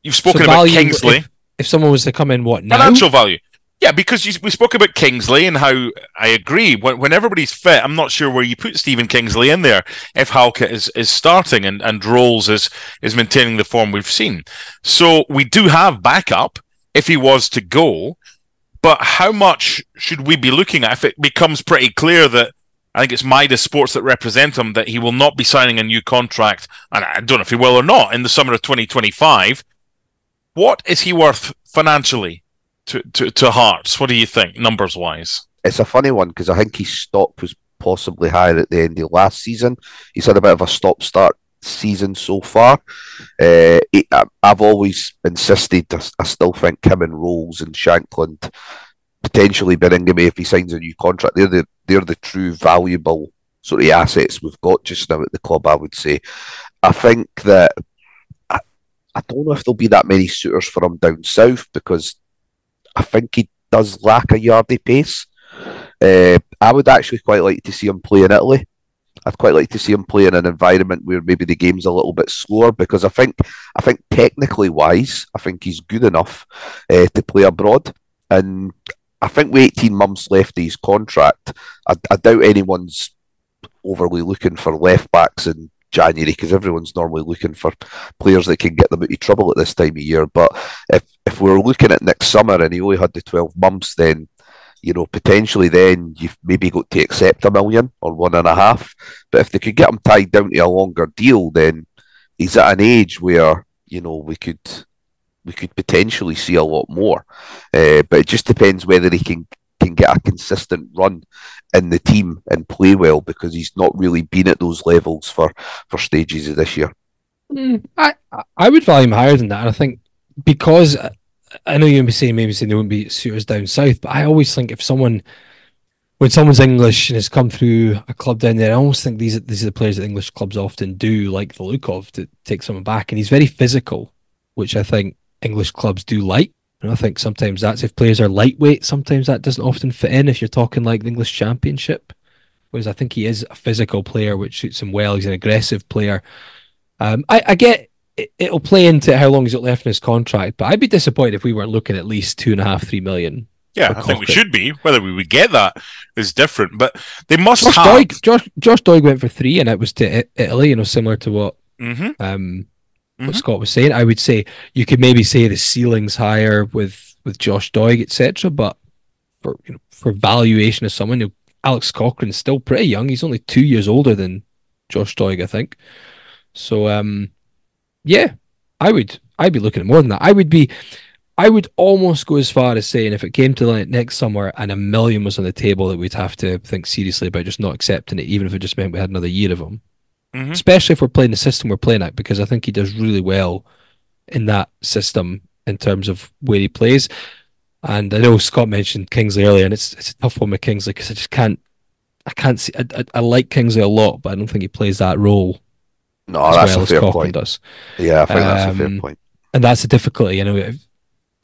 Speaker 2: You've
Speaker 3: So
Speaker 2: spoken about
Speaker 3: value,
Speaker 2: Kingsley.
Speaker 3: If, if someone was to come in, what now?
Speaker 2: Financial value. Yeah, because you, we spoke about Kingsley and how I agree. When, when everybody's fit, I'm not sure where you put Stephen Kingsley in there if Halkett is, is starting and, and Rowles is, is maintaining the form we've seen. So we do have backup if he was to go. But how much should we be looking at if it becomes pretty clear that I think it's Midas Sports that represent him that he will not be signing a new contract, and I don't know if he will or not in the summer of 2025. What is he worth financially to, to, to Hearts? What do you think, numbers wise?
Speaker 4: It's a funny one because I think his stock was possibly higher at the end of last season. He's had a bit of a stop start season so far. Uh, I've always insisted, I, still think him and Rowles and Shankland, potentially Baningime if he signs a new contract, they're the, they're the true valuable sort of assets we've got just now at the club, I would say. I think that I, I don't know if there'll be that many suitors for him down south because I think he does lack a yardy pace. Uh, I would actually quite like to see him play in Italy. I'd quite like to see him play in an environment where maybe the game's a little bit slower because I think I think technically wise, I think he's good enough uh, to play abroad. And I think with 18 months left of his contract, I, I doubt anyone's overly looking for left backs in January because everyone's normally looking for players that can get them out of trouble at this time of year. But if if we're looking at next summer and he only had the 12 months, then you know potentially then you've maybe got to accept a million or one and a half. But if they could get him tied down to a longer deal, then he's at an age where you know we could we could potentially see a lot more. Uh, but it just depends whether he can can get a consistent run in the team and play well because he's not really been at those levels for for stages of this year.
Speaker 3: Mm, I I- I would value him higher than that. And I think because I know you'll be saying maybe saying there won't be suitors down south, but I always think if someone when someone's English and has come through a club down there, I almost think these are, these are the players that English clubs often do, like the look of, to take someone back. And he's very physical, which I think English clubs do like. And I think sometimes that's if players are lightweight, sometimes that doesn't often fit in if you're talking like the English Championship. Whereas I think he is a physical player, which suits him well. He's an aggressive player. Um, I, I get it, it'll play into how long he's got left in his contract, but I'd be disappointed if we weren't looking at least two and a half, three million
Speaker 2: Yeah, I think we should be. Whether we would get that is different, but they must
Speaker 3: Josh
Speaker 2: have.
Speaker 3: Doig, Josh, Josh Doig went for three, and it was to Italy. You know, similar to what
Speaker 2: hmm
Speaker 3: um, what
Speaker 2: Mhm.
Speaker 3: Scott was saying. I would say you could maybe say the ceiling's higher with with Josh Doig, etc. But for you know, for valuation of someone, you know, Alex Cochrane's still pretty young. He's only two years older than Josh Doig, I think. So, um, yeah, I would I'd be looking at more than that. I would be. I would almost go as far as saying if it came to like next summer and a million was on the table, that we'd have to think seriously about just not accepting it, even if it just meant we had another year of him
Speaker 2: hmm
Speaker 3: especially if we're playing the system we're playing at, because I think he does really well in that system in terms of where he plays. And I know Scott mentioned Kingsley earlier, and it's it's a tough one with Kingsley because I just can't, I can't see. I, I, I like Kingsley a lot, but I don't think he plays that role
Speaker 4: No,
Speaker 3: as
Speaker 4: that's
Speaker 3: well
Speaker 4: a
Speaker 3: as
Speaker 4: fair
Speaker 3: Cochrane
Speaker 4: point.
Speaker 3: does.
Speaker 4: Yeah, I think that's a fair
Speaker 3: Um,
Speaker 4: point.
Speaker 3: And that's the difficulty, you know. if-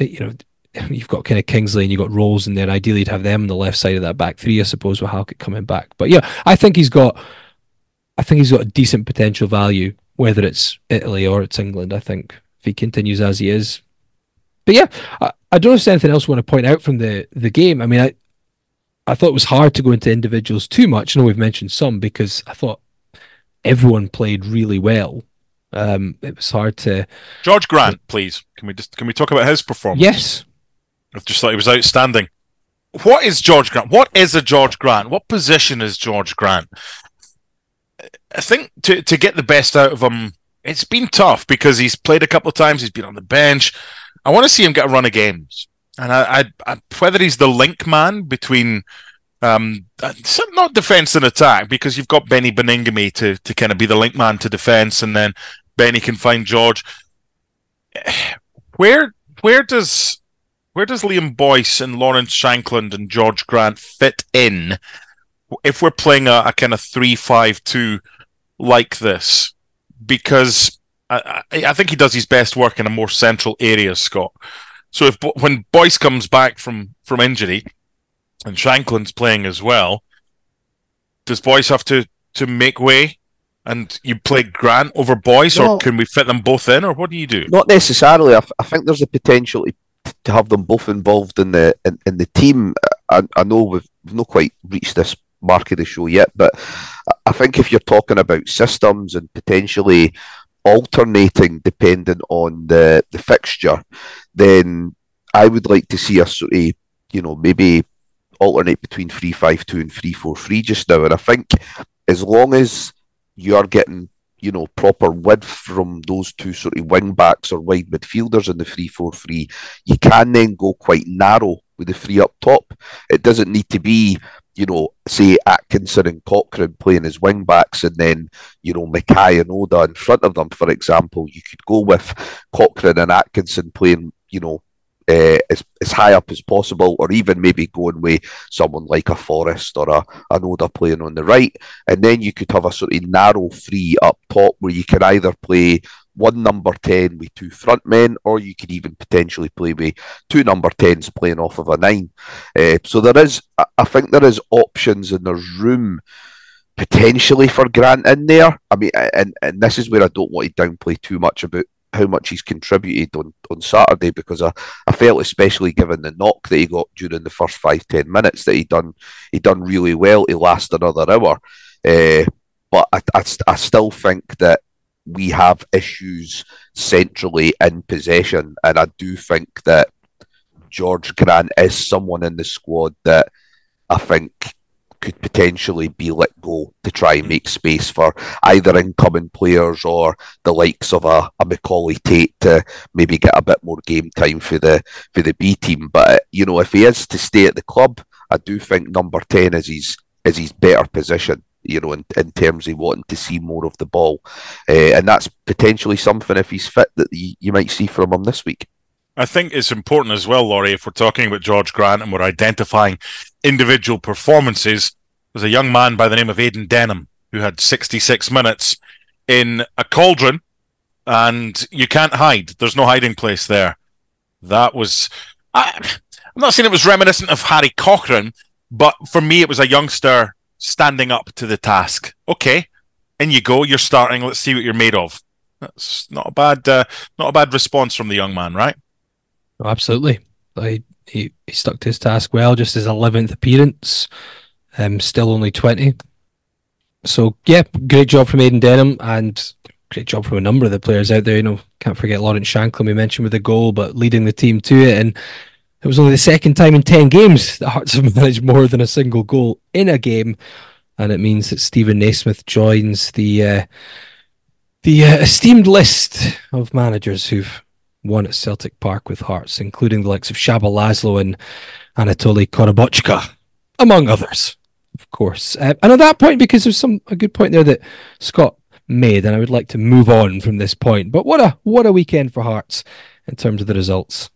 Speaker 3: You know, you've got kind of Kingsley and you've got Rowles, and then ideally you'd have them on the left side of that back three, I suppose, with Halkett coming back. But yeah, I think he's got, I think he's got a decent potential value, whether it's Italy or it's England. I think if he continues as he is. But yeah, I, I don't know if there's anything else you want to point out from the the game. I mean, I I thought it was hard to go into individuals too much. I know we've mentioned some because I thought everyone played really well. Um, it was hard to
Speaker 2: Jorge Grant, please. Can we just can we talk about his performance?
Speaker 3: yes.
Speaker 2: I just thought he was outstanding. What is Jorge Grant? What is a Jorge Grant? What position is Jorge Grant? I think to to get the best out of him, it's been tough because he's played a couple of times. He's been on the bench. I want to see him get a run of games, and I, I, I whether he's the link man between. Um, uh, not defense and attack because you've got Beni Baningime to to kind of be the link man to defense, and then Beni can find George. Where where does where does Liam Boyce and Lawrence Shankland and Jorge Grant fit in if we're playing a, a kind of three-five-two like this? Because I, I, think he does his best work in a more central area, Scott. So if when Boyce comes back from from injury and Shankland's playing as well, does Boyce have to to make way? And you play Grant over Boyce,
Speaker 4: No.
Speaker 2: or can we fit them both in, or what do you do?
Speaker 4: Not necessarily. I, I think there's a potential to, to have them both involved in the in, in the team. I, I know we've, we've not quite reached this mark of the show yet, but I- think if you're talking about systems and potentially alternating depending on the, the fixture, then I would like to see us sort of, you know, maybe alternate between three five two and three four three just now. And I think as long as you're getting you know, proper width from those two sort of wing backs or wide midfielders in the 3 4 3, you can then go quite narrow with the three up top. It doesn't need to be, you know, say Atkinson and Cochrane playing as wing backs and then, you know, Mackay and Oda in front of them, for example. You could go with Cochrane and Atkinson playing, you know, uh, as, as high up as possible, or even maybe going with someone like a Forrest or a, an Oda playing on the right and then you could have a sort of narrow three up top where you can either play one number 10 with two front men, or you could even potentially play with two number 10s playing off of a nine. Uh, so there is, I- think there is options and there's room potentially for Grant in there. I mean, and, and this is where I don't want to downplay too much about how much he's contributed on, on Saturday because I, I felt especially given the knock that he got during the first five ten minutes that he done he done really well to last another hour. Uh, but I, I, I still think that we have issues centrally in possession, and I do think that Jorge Grant is someone in the squad that I think could potentially be let go to try and make space for either incoming players or the likes of a, a Macaulay Tate to maybe get a bit more game time for the for the B team. But you know, if he is to stay at the club, I do think number ten is his is his better position. You know, in, in terms of wanting to see more of the ball, uh, and that's potentially something if he's fit that you, you might see from him this week.
Speaker 2: I think it's important as well, Laurie, if we're talking about Jorge Grant and we're identifying individual performances there's a young man by the name of Aidan Denholm who had 66 minutes in a cauldron, and you can't hide. There's no hiding place there. That was. I, I'm not saying it was reminiscent of Harry Cochrane, but for me, it was a youngster standing up to the task. Okay, in you go. You're starting. Let's see what you're made of. That's not a bad, uh, not a bad response from the young man, right?
Speaker 3: Oh, absolutely. He, he, he stuck to his task well. Just his eleventh appearance. Um, still only twenty. So yeah, great job from Aidan Denholm and great job from a number of the players out there. You know, can't forget Lawrence Shankland we mentioned with the goal, but leading the team to it. And it was only the second time in ten games that Hearts have managed more than a single goal in a game, and it means that Steven Naismith joins the uh, the uh, esteemed list of managers who've won at Celtic Park with Hearts, including the likes of Csaba Laszlo and Anatoly Korobochka, among others, of course. Uh, and at that point, because there's some a good point there that Scott made, and I would like to move on from this point. But what a what a weekend for Hearts in terms of the results.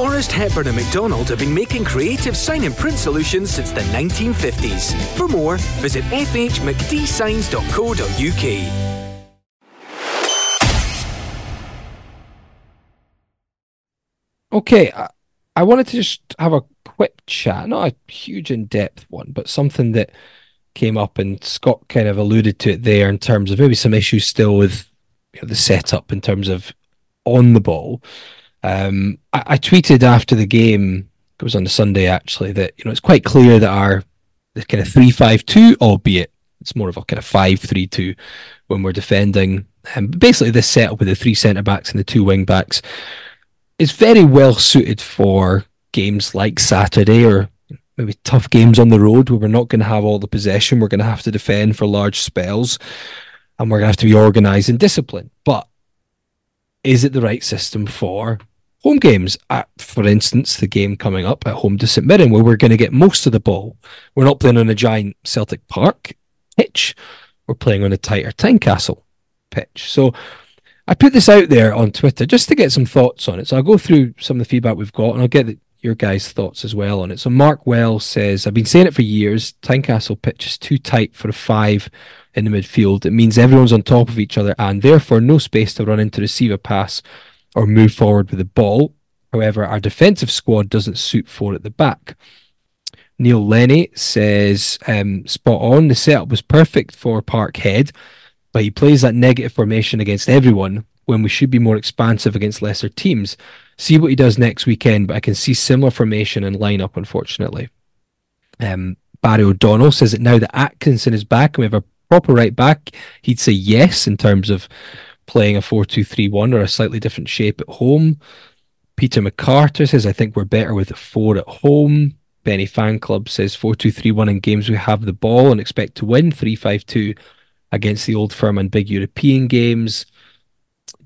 Speaker 6: Forrest Hepburn and McDonald have been making creative sign and print solutions since the 1950s. For more, visit fhmcdsigns.co.uk.
Speaker 3: Okay, I, I wanted to just have a quick chat, not a huge in depth one, but something that came up, and Scott kind of alluded to it there in terms of maybe some issues still with you know, the setup in terms of on the ball. Um, I, I, tweeted after the game, it was on the Sunday actually, that you know it's quite clear that our the kind of three five two, albeit it's more of a kind of five three two when we're defending. Um, basically, this setup with the three centre backs and the two wing backs is very well suited for games like Saturday or maybe tough games on the road where we're not going to have all the possession. We're going to have to defend for large spells and we're going to have to be organised and disciplined. But is it the right system for home games? At, for instance, the game coming up at home to St Mirren, where we're going to get most of the ball. We're not playing on a giant Celtic Park pitch. We're playing on a tighter Tynecastle pitch. So I put this out there on Twitter just to get some thoughts on it. So I'll go through some of the feedback we've got and I'll get your guys' thoughts as well on it. So Mark Wells says, I've been saying it for years. Tynecastle pitch is too tight for a five in the midfield. It means everyone's on top of each other and therefore no space to run in to receive a pass or move forward with the ball. However, our defensive squad doesn't suit four at the back. Neil Lenny says, um, spot on. The setup was perfect for Parkhead, but he plays that negative formation against everyone when we should be more expansive against lesser teams. See what he does next weekend, but I can see similar formation and lineup, unfortunately. Um, Barry O'Donnell says that now that Atkinson is back and we have a proper right back, he'd say yes in terms of playing a 4 2 3 1 or a slightly different shape at home. Peter McCarter says, I think we're better with a four at home. Benny Fan Club says 4 2 3 1 in games we have the ball and expect to win 3 5 2 against the old firm and big European games.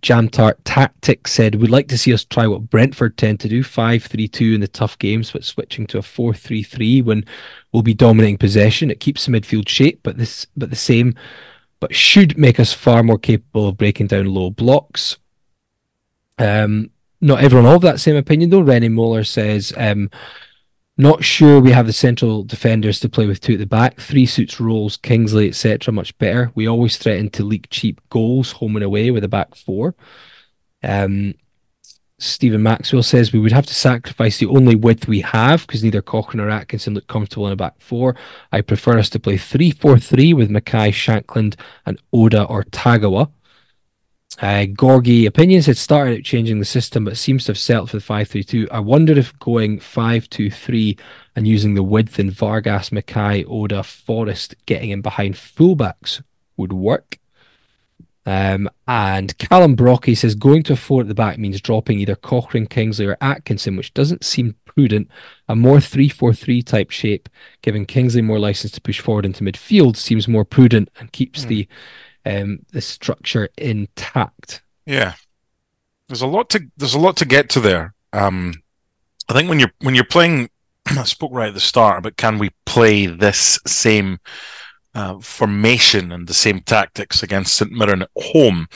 Speaker 3: Jam Tart Tactics said, We'd like to see us try what Brentford tend to do 5 3 2 in the tough games, but switching to a 4 3 3 when we'll be dominating possession. It keeps the midfield shape, but this but the same, but should make us far more capable of breaking down low blocks. Um, not everyone of that same opinion though. Rennie Moeller says, um, not sure we have the central defenders to play with two at the back. Three suits Rowles, Kingsley, etc. Much better. We always threaten to leak cheap goals home and away with a back four. Um, Stephen Maxwell says we would have to sacrifice the only width we have because neither Cochrane or Atkinson look comfortable in a back four. I prefer us to play 3 4 3 with Mackay, Shankland, and Oda or Tagawa. Uh, Gorgie Opinions had started changing the system, but seems to have settled for the 5-3-2. I wonder if going 5-2-3 and using the width in Vargas, Mackay, Oda, Forrest getting in behind fullbacks would work. Um, and Callum Brocky says going to a four at the back means dropping either Cochrane, Kingsley, or Atkinson, which doesn't seem prudent. A more 3 4 3 type shape, giving Kingsley more license to push forward into midfield, seems more prudent and keeps mm. the um, the structure intact.
Speaker 2: Yeah, there's a lot to there's a lot to get to there. Um, I think when you're when you're playing, I spoke right at the start, but can we play this same uh, formation and the same tactics against St Mirren at home?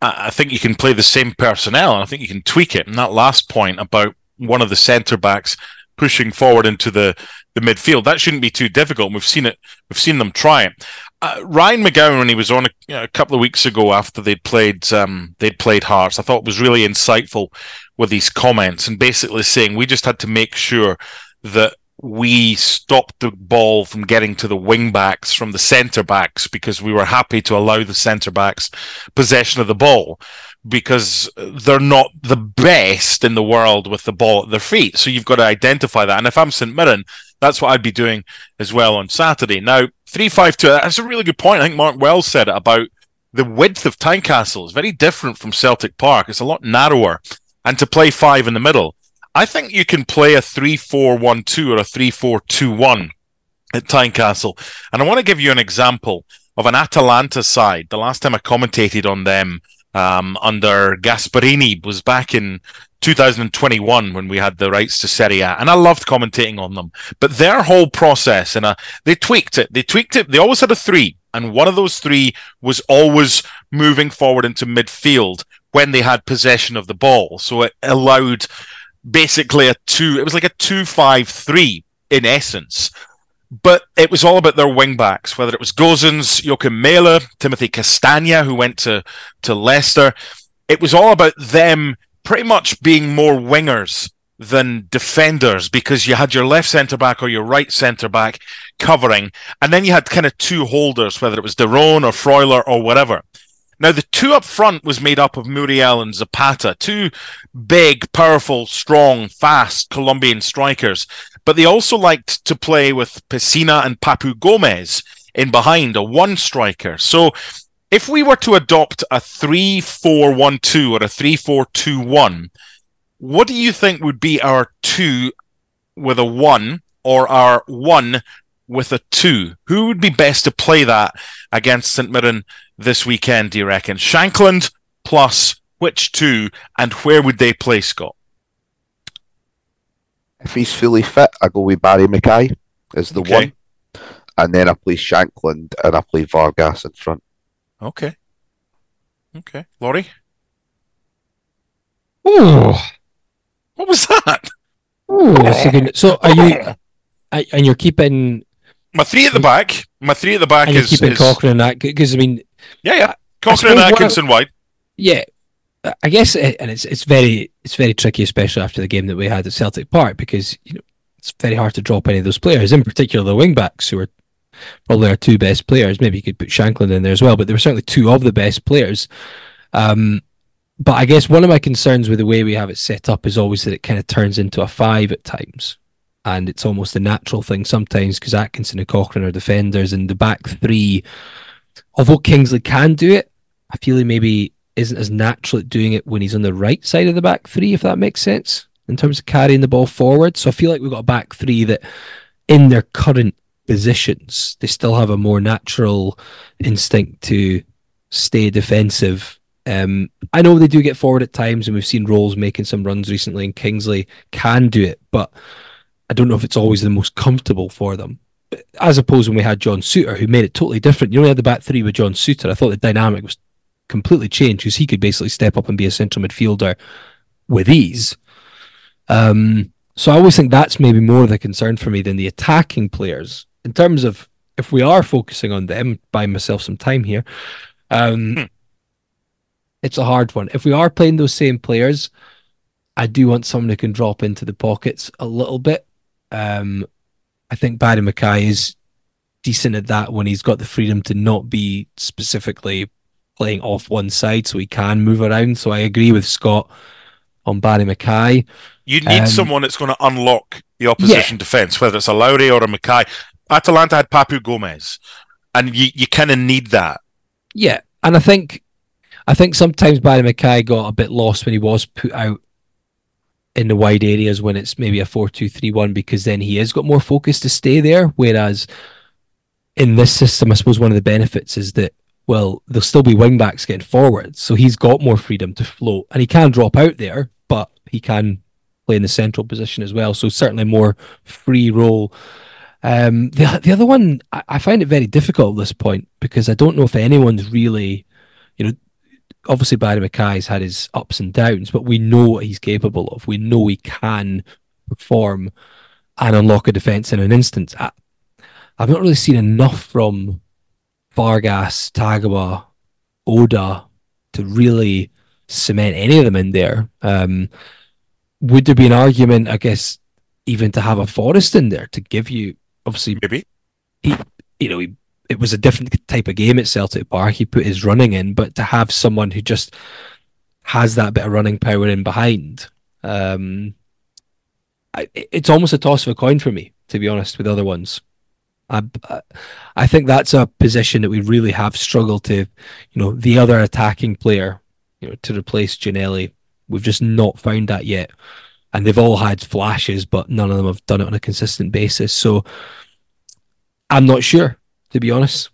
Speaker 2: I think you can play the same personnel, and I think you can tweak it. And that last point about one of the centre backs pushing forward into the, the midfield that shouldn't be too difficult. We've seen it. We've seen them try it. Uh, Ryan McGowan, when he was on a, you know, a couple of weeks ago after they'd played um, they'd played Hearts, I thought was really insightful with these comments and basically saying we just had to make sure that we stopped the ball from getting to the wing backs from the centre backs because we were happy to allow the centre backs possession of the ball because they're not the best in the world with the ball at their feet. So you've got to identify that. And if I'm St Mirren, that's what I'd be doing as well on Saturday. Now, 352, that's a really good point. I think Mark Wells said it about the width of Tynecastle is very different from Celtic Park. It's a lot narrower. And to play five in the middle, I think you can play a 3 4 1 2 or a 3 4 2 1 at Tynecastle. And I want to give you an example of an Atalanta side. The last time I commentated on them um, under Gasperini was back in 2021 when we had the rights to Serie A, and I loved commentating on them. But their whole process, and uh, they tweaked it. They tweaked it. They always had a three, and one of those three was always moving forward into midfield when they had possession of the ball. So it allowed basically a two. It was like a two-five-three in essence. But it was all about their wing backs, whether it was Gosens, Joakim Mæhle, Timothy Castagne, who went to, to Leicester. It was all about them pretty much being more wingers than defenders because you had your left centre back or your right centre back covering, and then you had kind of two holders, whether it was De Roon or Freuler or whatever. Now, the two up front was made up of Muriel and Zapata, two big, powerful, strong, fast Colombian strikers. But they also liked to play with Pessina and Papu Gomez in behind, a one striker. So if we were to adopt a 3 4 1 2 or a 3 4 2 1, what do you think would be our two with a one or our one with a two? Who would be best to play that against St Mirren this weekend, do you reckon? Shankland plus which two, and where would they play, Scott?
Speaker 4: If he's fully fit, I go with Barry Mackay as the
Speaker 2: Okay.
Speaker 4: one, and then I play Shankland and I play Vargas in front.
Speaker 2: Okay. Okay. Laurie?
Speaker 3: Oh,
Speaker 2: What was that?
Speaker 3: oh, that's a so are you? And you're keeping
Speaker 2: My three at the back. My three at the back
Speaker 3: and
Speaker 2: is,
Speaker 3: keeping
Speaker 2: is
Speaker 3: Cochrane and that because I mean,
Speaker 2: yeah, yeah. Cochrane and
Speaker 3: suppose what
Speaker 2: Atkinson White.
Speaker 3: yeah, I guess, it, and it's it's very it's very tricky, especially after the game that we had at Celtic Park, because you know it's very hard to drop any of those players, in particular the wing backs, who are probably our two best players. Maybe you could put Shankland in there as well, but they were certainly two of the best players. Um, but I guess one of my concerns with the way we have it set up is always that it kind of turns into a five at times. And it's almost a natural thing sometimes because Atkinson and Cochrane are defenders, and the back three, although Kingsley can do it, I feel he maybe isn't as natural at doing it when he's on the right side of the back three, if that makes sense, in terms of carrying the ball forward. So I feel like we've got a back three that, in their current positions, they still have a more natural instinct to stay defensive. Um, I know they do get forward at times, and we've seen Rowles making some runs recently, and Kingsley can do it, but I don't know if it's always the most comfortable for them. But as opposed when we had John Souttar, who made it totally different. You only had the back three with John Souttar. I thought the dynamic was completely changed because he could basically step up and be a central midfielder with ease. Um, so I always think that's maybe more of the concern for me than the attacking players. In terms of if we are focusing on them, buying myself some time here, um,
Speaker 2: Hmm.
Speaker 3: it's a hard one. If we are playing those same players, I do want someone who can drop into the pockets a little bit. Um, I think Barry Mackay is decent at that when he's got the freedom to not be specifically playing off one side, so he can move around. So I agree with Scott on Barry Mackay.
Speaker 2: You need
Speaker 3: Um,
Speaker 2: someone that's going to unlock the opposition defence, whether it's a Lowry or a Mackay. Atalanta had Papu Gomez, and you, you kind of need that.
Speaker 3: Yeah, and I think I think sometimes Barry Mackay got a bit lost when he was put out in the wide areas when it's maybe a four-two-three-one because then he has got more focus to stay there. Whereas in this system, I suppose one of the benefits is that well, there'll still be wing backs getting forward, so he's got more freedom to float, and he can drop out there, but he can play in the central position as well. So certainly more free role. Um, the the other one, I, I find it very difficult at this point because I don't know if anyone's really, you know, obviously Barry Mackay's had his ups and downs, but we know what he's capable of. We know he can perform and unlock a defence in an instant. I, I've not really seen enough from Vargas, Tagawa, Oda to really cement any of them in there. Um, would there be an argument, I guess, even to have a Forrest in there to give you obviously
Speaker 2: Maybe.
Speaker 3: he you know he, it was a different type of game at Celtic Park. He put his running in, but to have someone who just has that bit of running power in behind, um, I, it's almost a toss of a coin for me, to be honest, with other ones. I, I think that's a position that we really have struggled to, you know, the other attacking player, you know, to replace Ginnelly. We've just not found that yet. And they've all had flashes, but none of them have done it on a consistent basis. So I'm not sure, to be honest,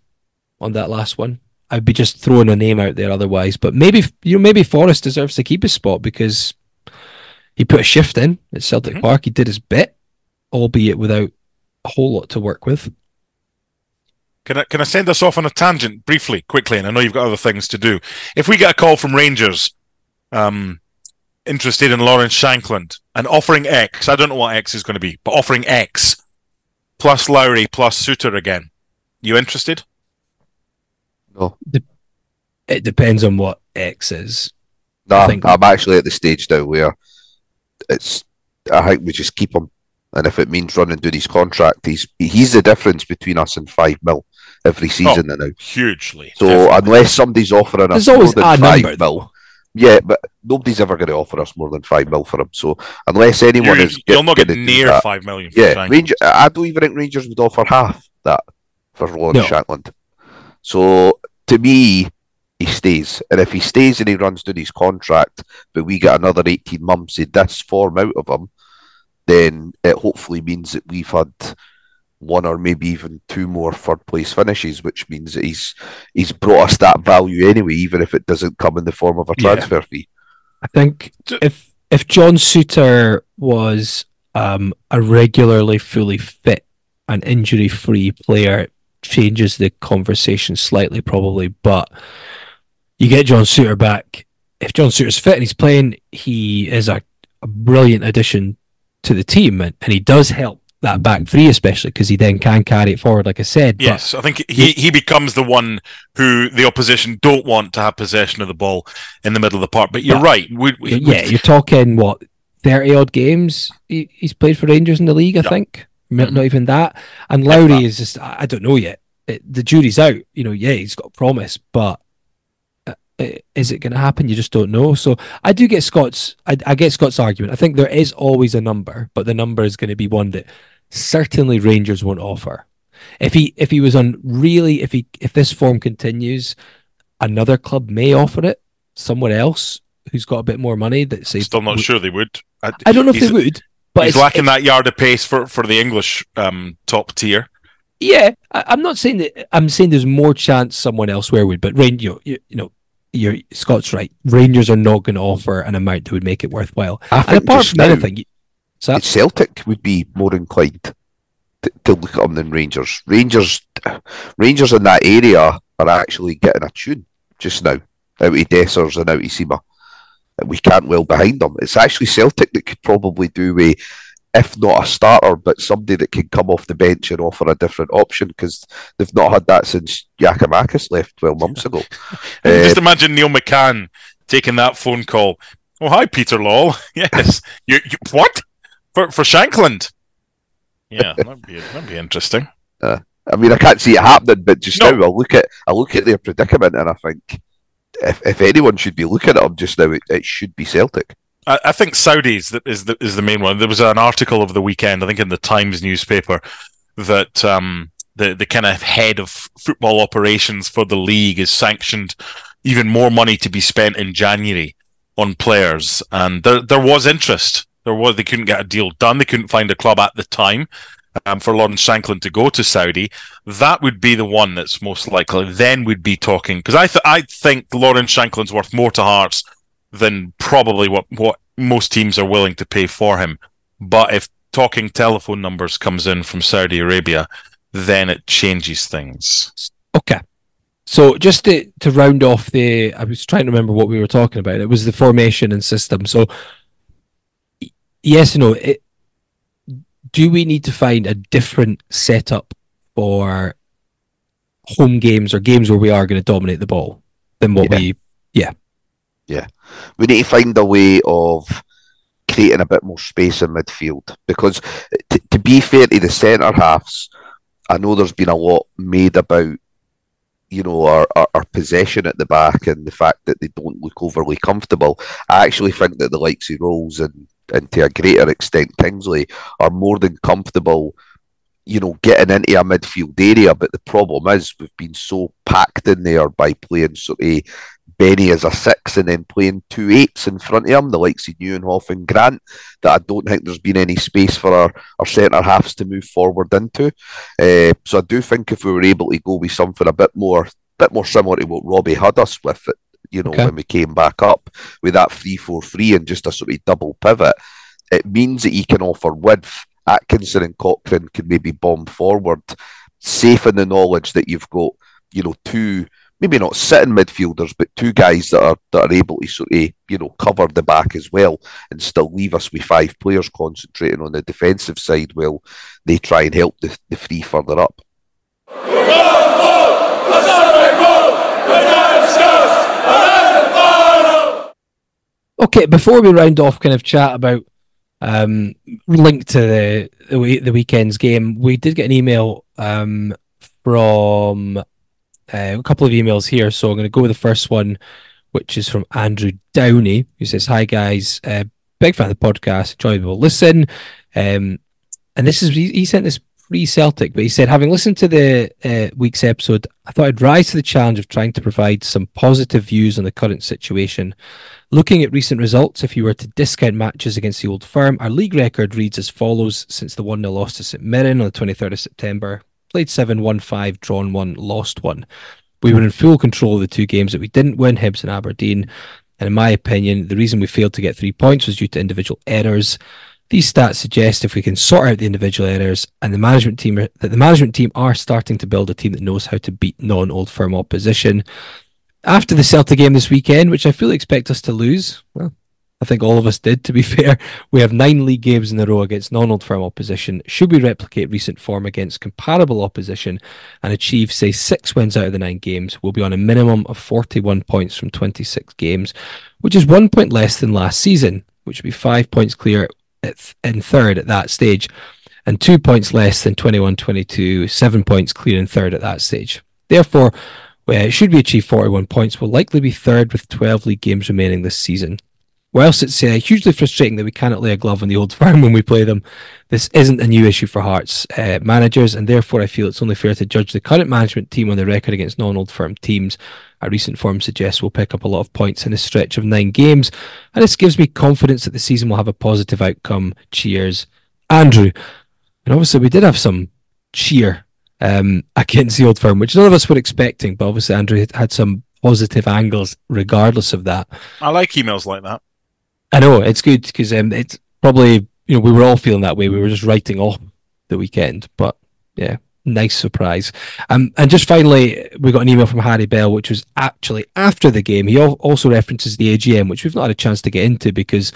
Speaker 3: on that last one. I'd be just throwing a name out there otherwise. But maybe you know, maybe Forrest deserves to keep his spot because he put a shift in at Celtic
Speaker 2: Mhm.
Speaker 3: Park. He did his bit, albeit without a whole lot to work with.
Speaker 2: Can I, can I send us off on a tangent briefly, quickly? And I know you've got other things to do. If we get a call from Rangers, um, interested in Lawrence Shankland and offering X, I don't know what X is going to be, but offering X plus Lowry plus Souttar again, you interested?
Speaker 4: No,
Speaker 3: It depends on what X is.
Speaker 4: nah,
Speaker 3: think-
Speaker 4: I'm actually at the stage now where it's. I think we just keep him, and if it means running down his contract, he's he's the difference between us and five mil every oh, season now.
Speaker 2: Hugely.
Speaker 4: So
Speaker 2: Definitely.
Speaker 4: unless somebody's offering us
Speaker 3: There's always
Speaker 4: more than five
Speaker 3: number,
Speaker 4: mil,
Speaker 3: though.
Speaker 4: yeah, but nobody's ever going to offer us more than five mil for him. So unless anyone
Speaker 2: You're-
Speaker 4: is,
Speaker 2: you'll not get near
Speaker 4: that-
Speaker 2: five million. For
Speaker 4: Yeah,
Speaker 2: Shankland.
Speaker 4: Ranger. I don't even think Rangers would offer half that for Lawrence
Speaker 3: No.
Speaker 4: Shankland. So to me, he stays, and if he stays and he runs down his contract, but we get another eighteen months of this form out of him, then it hopefully means that we've had one or maybe even two more third place finishes, which means that he's he's brought us that value anyway, even if it doesn't come in the form of a
Speaker 2: Yeah.
Speaker 4: transfer fee.
Speaker 3: I think if if John Souttar was um, a regularly fully fit and injury free player, it changes the conversation slightly, probably. But you get John Souttar back. If John Souttar's fit and he's playing, he is a, a brilliant addition to the team, and, and he does help that back three, especially because he then can carry it forward, like I said. But
Speaker 2: Yes, I think he, he becomes the one who the opposition don't want to have possession of the ball in the middle of the park. But you're
Speaker 3: But-
Speaker 2: right. We, we,
Speaker 3: yeah, you're talking what thirty odd games he, he's played for Rangers in the league. I
Speaker 2: Yeah.
Speaker 3: think not,
Speaker 2: Mhm.
Speaker 3: not even that. And Lowry is just I, don't know yet. It, the jury's out. You know, yeah, he's got a promise, but uh, is it going to happen? You just don't know. So I do get Scott's. I, I get Scott's argument. I think there is always a number, but the number is going to be one that certainly Rangers won't offer. If he if he was on really if he if this form continues, another club may offer it somewhere else who's got a bit more money that say
Speaker 2: still not sure they would. I,
Speaker 3: I don't know if they would, but
Speaker 2: he's
Speaker 3: it's,
Speaker 2: lacking
Speaker 3: it's-
Speaker 2: that yard of pace for, for the English um, top tier.
Speaker 3: Yeah, I, I'm not saying that. I'm saying there's more chance someone elsewhere would, but Rain, you, you, you know, you're Scott's right. Rangers are not going to offer an amount that would make it worthwhile.
Speaker 4: I
Speaker 3: And
Speaker 4: think
Speaker 3: apart
Speaker 4: just
Speaker 3: from
Speaker 4: now,
Speaker 3: anything, so
Speaker 4: that Celtic would be more inclined to, to look at them than Rangers. Rangers, Rangers in that area are actually getting a tune just now out of Dessers and out of Sima. We can't well behind them. It's actually Celtic that could probably do a, if not a starter, but somebody that can come off the bench and offer a different option because they've not had that since Giakoumakis left 12 months ago. Uh,
Speaker 2: Just imagine Neil McCann taking that phone call. Oh, hi, Peter Lawwell. Yes. you, you, what? For, for Shankland? Yeah, that'd be, that'd be interesting.
Speaker 4: I mean, I can't see it happening, but just
Speaker 2: No.
Speaker 4: now I look at I look at their predicament and I think if, if anyone should be looking at them just now, it, it should be Celtic.
Speaker 2: I, I think Saudis that is the is the main one. There was an article over the weekend, I think in the Times newspaper, that um, the the kind of head of football operations for the league is sanctioned even more money to be spent in January on players, and there there was interest. There was they couldn't get a deal done. They couldn't find a club at the time. Um, for Lauren Shankland to go to Saudi, that would be the one that's most likely. Then we'd be talking because I th- I think Lauren Shankland's worth more to Hearts than probably what what most teams are willing to pay for him. But if talking telephone numbers comes in from Saudi Arabia, then it changes things.
Speaker 3: okay. So just to, to round off the, I was trying to remember what we were talking about. It was the formation and system. So yes, no. It, do we need to find a different setup for home games or games where we are going to dominate the ball than what
Speaker 4: Yeah.
Speaker 3: we? Yeah,
Speaker 4: Yeah, we need to find a way of creating a bit more space in midfield because, t- to be fair to the centre halves, I know there's been a lot made about, you know, our, our, our possession at the back and the fact that they don't look overly comfortable. I actually think that the likes of Rowles and, and to a greater extent Kingsley are more than comfortable. You know, getting into a midfield area, but the problem is we've been so packed in there by playing sort of Beni as a six and then playing two eights in front of him, the likes of Nieuwenhof and Grant, that I don't think there's been any space for our, our centre halves to move forward into. Uh, so I do think if we were able to go with something a bit more bit more similar to what Robbie had us with it, you know,
Speaker 3: Okay.
Speaker 4: when we came back up with that 3-4-3 and just a sort of double pivot, it means that he can offer width. Atkinson and Cochrane can maybe bomb forward, safe in the knowledge that you've got, you know, two maybe not sitting midfielders, but two guys that are that are able to sort of you know cover the back as well, and still leave us with five players concentrating on the defensive side while they try and help the, the three further up.
Speaker 3: Okay, before we round off, kind of chat about um, to the the, the weekend's game, we did get an email um, from uh, a couple of emails here. So I'm going to go with the first one, which is from Andrew Downey, who says, "Hi guys, uh, big fan of the podcast, enjoyable listen." Um, and this is he, sent this pre-Celtic, but he said, having listened to the uh, week's episode, I thought I'd rise to the challenge of trying to provide some positive views on the current situation. Looking at recent results, if you were to discount matches against the old firm, our league record reads as follows since the 1 0 loss to St Mirren on the 23rd of September. Played 7 1 5, drawn 1, lost 1. We were in full control of the two games that we didn't win, Hibs and Aberdeen. And in my opinion, the reason we failed to get three points was due to individual errors. These stats suggest if we can sort out the individual errors and the management team that the management team are starting to build a team that knows how to beat non-old firm opposition. After the Celtic game this weekend, which I fully expect us to lose, well, I think all of us did. To be fair, we have nine league games in a row against non-old firm opposition. Should we replicate recent form against comparable opposition and achieve, say, six wins out of the nine games, we'll be on a minimum of 41 points from 26 games, which is one point less than last season, which would be five points clear th- in third at that stage, and two points less than 21 22, seven points clear in third at that stage. Therefore, uh, should we achieve 41 points, we'll likely be third with 12 league games remaining this season. Whilst it's uh, hugely frustrating that we cannot lay a glove on the old firm when we play them, this isn't a new issue for Hearts uh, managers, and therefore I feel it's only fair to judge the current management team on the record against non-old firm teams. Our recent form suggests we'll pick up a lot of points in a stretch of nine games, and this gives me confidence that the season will have a positive outcome. Cheers, Andrew. And obviously, we did have some cheer um, against the old firm, which none of us were expecting, but obviously, Andrew had- some positive angles regardless of that.
Speaker 2: I like emails like that.
Speaker 3: I know it's good because um, it's probably you know we were all feeling that way. We were just writing off the weekend, but yeah, nice surprise. Um, and just finally, we got an email from Harry Bell, which was actually after the game. He also references the AGM, which we've not had a chance to get into because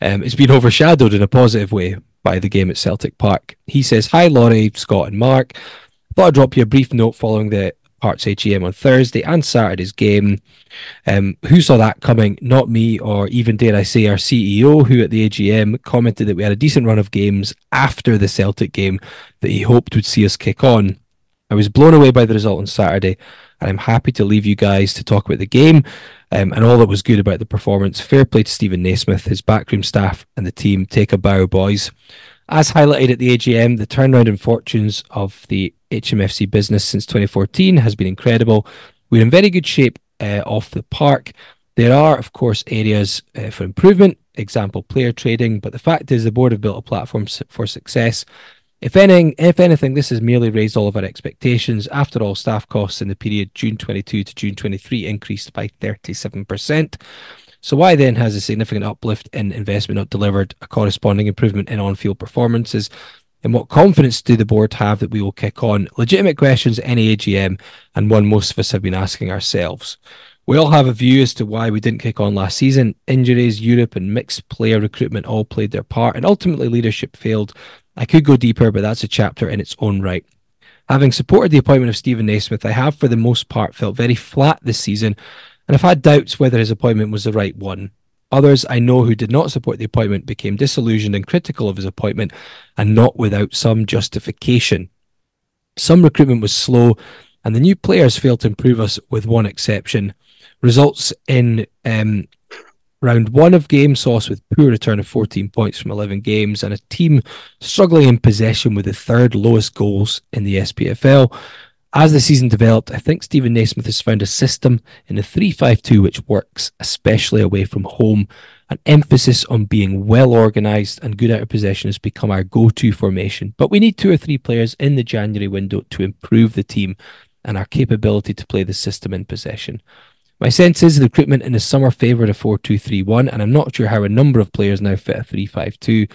Speaker 3: um, it's been overshadowed in a positive way by the game at Celtic Park. He says, "Hi, Laurie, Scott, and Mark. Thought I'd drop you a brief note following the Hearts AGM on Thursday and Saturday's game. Um, who saw that coming? Not me, or even dare I say our CEO, who at the AGM commented that we had a decent run of games after the Celtic game that he hoped would see us kick on. I was blown away by the result on Saturday, and I'm happy to leave you guys to talk about the game um, and all that was good about the performance. Fair play to Stephen Naismith, his backroom staff, and the team. Take a bow, boys. As highlighted at the AGM, the turnaround in fortunes of the HMFC business since 2014 has been incredible. We're in very good shape uh, off the park. There are, of course, areas uh, for improvement, example, player trading, but the fact is the board have built a platform for success. If anything, if anything, this has merely raised all of our expectations. After all, staff costs in the period June 22 to June 23 increased by 37%. So why then has a significant uplift in investment not delivered a corresponding improvement in on-field performances? And what confidence do the board have that we will kick on? Legitimate questions, at any AGM, and one most of us have been asking ourselves. We all have a view as to why we didn't kick on last season. Injuries, Europe, and mixed player recruitment all played their part, and ultimately leadership failed. I could go deeper, but that's a chapter in its own right. Having supported the appointment of Stephen Naismith, I have for the most part felt very flat this season, and I've had doubts whether his appointment was the right one. Others I know who did not support the appointment became disillusioned and critical of his appointment, and not without some justification. Some recruitment was slow, and the new players failed to improve us, with one exception results in um, round one of game sauce with poor return of 14 points from 11 games and a team struggling in possession with the third lowest goals in the SPFL. As the season developed, I think Stephen Naismith has found a system in the 3-5-2 which works, especially away from home. An emphasis on being well organised and good out of possession has become our go-to formation. But we need two or three players in the January window to improve the team and our capability to play the system in possession. My sense is the recruitment in the summer favoured a 4 2 3 1, and I'm not sure how a number of players now fit a 3 5 2.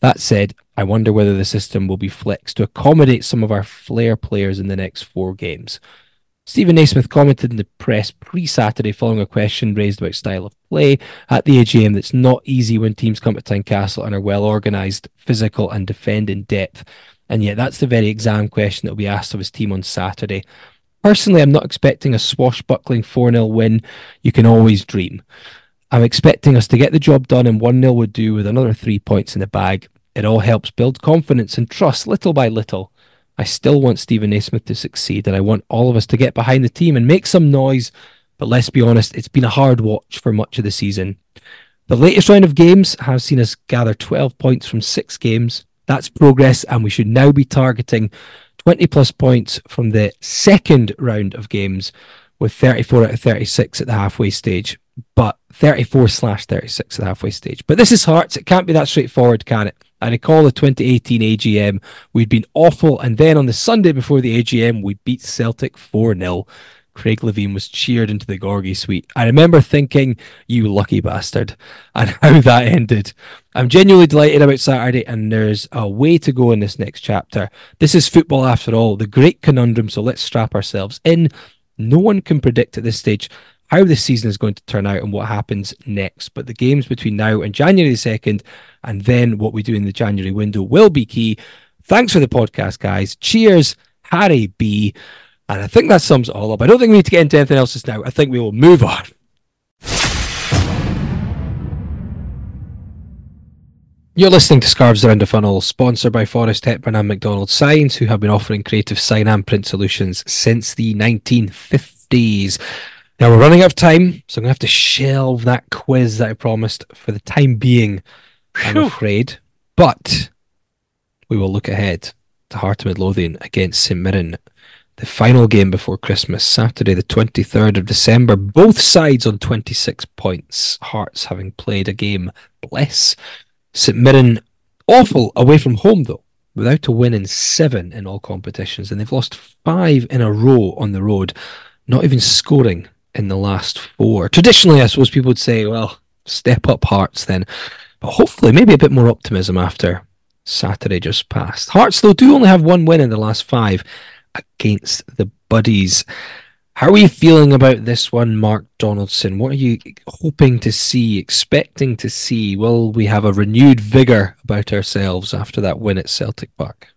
Speaker 3: That said, I wonder whether the system will be flexed to accommodate some of our flair players in the next four games. Stephen Naismith commented in the press pre Saturday following a question raised about style of play at the AGM that's not easy when teams come to Tynecastle and are well organised, physical, and defend in depth. And yet, that's the very exam question that will be asked of his team on Saturday. Personally, I'm not expecting a swashbuckling 4 0 win. You can always dream. I'm expecting us to get the job done, and 1 0 would do with another three points in the bag. It all helps build confidence and trust little by little. I still want Stephen Naismith to succeed, and I want all of us to get behind the team and make some noise. But let's be honest, it's been a hard watch for much of the season. The latest round of games has seen us gather 12 points from six games. That's progress, and we should now be targeting 20 plus points from the second round of games with 34 out of 36 at the halfway stage, but 34 slash 36 at the halfway stage. But this is Hearts. It can't be that straightforward, can it? I recall the 2018 AGM, we'd been awful, and then on the Sunday before the AGM, we beat Celtic 4 0. Craig Levein was cheered into the Gorgie suite. I remember thinking, you lucky bastard, and how that ended. I'm genuinely delighted about Saturday, and there's a way to go in this next chapter. This is football after all, the great conundrum, so let's strap ourselves in. No one can predict at this stage how this season is going to turn out and what happens next, but the games between now and January the 2nd, and then what we do in the January window will be key. Thanks for the podcast, guys. Cheers, Harry B. And I think that sums it all up. I don't think we need to get into anything else just now. I think we will move on. You're listening to Scarves Around the Funnel, sponsored by Forrest Hepburn and McDonald Signs, who have been offering creative sign and print solutions since the 1950s. Now we're running out of time, so I'm going to have to shelve that quiz that I promised for the time being, I'm afraid. But we will look ahead to Heart of Midlothian against St Mirren the final game before Christmas, Saturday, the 23rd of December. Both sides on 26 points. Hearts having played a game less. St Mirren, awful away from home, though, without a win in seven in all competitions. And they've lost five in a row on the road, not even scoring in the last four. Traditionally, I suppose people would say, well, step up Hearts then. But hopefully, maybe a bit more optimism after Saturday just passed. Hearts, though, do only have one win in the last five against the Buddies. How are you feeling about this one, Mark Donaldson? What are you hoping to see, expecting to see? Will we have a renewed vigour about ourselves after that win at Celtic Park?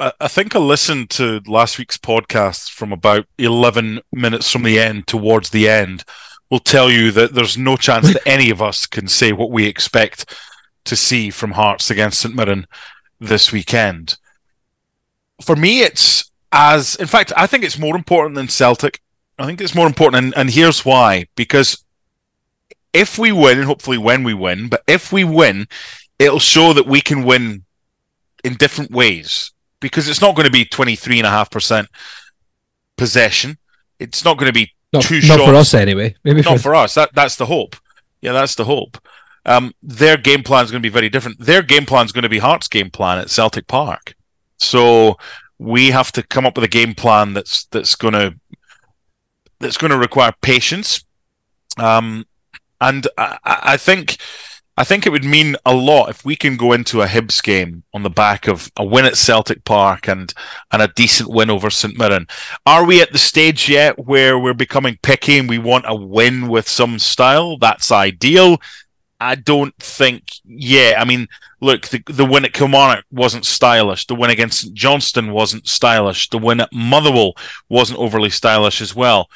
Speaker 2: I think I listened to last week's podcast from about 11 minutes from the end towards the end. Will tell you that there's no chance that any of us can say what we expect to see from Hearts against St Mirren this weekend. For me, it's as, in fact, I think it's more important than Celtic. I think it's more important, and, and here's why. Because if we win, and hopefully when we win, but if we win, it'll show that we can win in different ways because it's not going to be 23.5% possession. It's not going to be
Speaker 3: Not,
Speaker 2: two
Speaker 3: not
Speaker 2: shots.
Speaker 3: for us anyway. Maybe
Speaker 2: Not
Speaker 3: for,
Speaker 2: for us. That That's the hope. Yeah, that's the hope. Um, their game plan is going to be very different. Their game plan is going to be Hearts' game plan at Celtic Park. So we have to come up with a game plan that's that's going to that's going to require patience. Um, and I, I I think I think it would mean a lot if we can go into a Hibs game on the back of a win at Celtic Park and and a decent win over St Mirren. Are we at the stage yet where we're becoming picky and we want a win with some style? That's ideal. I don't think. Yeah, I mean, look, the the win at Kilmarnock wasn't stylish. The win against St Johnstone wasn't stylish. The win at Motherwell wasn't overly stylish as well.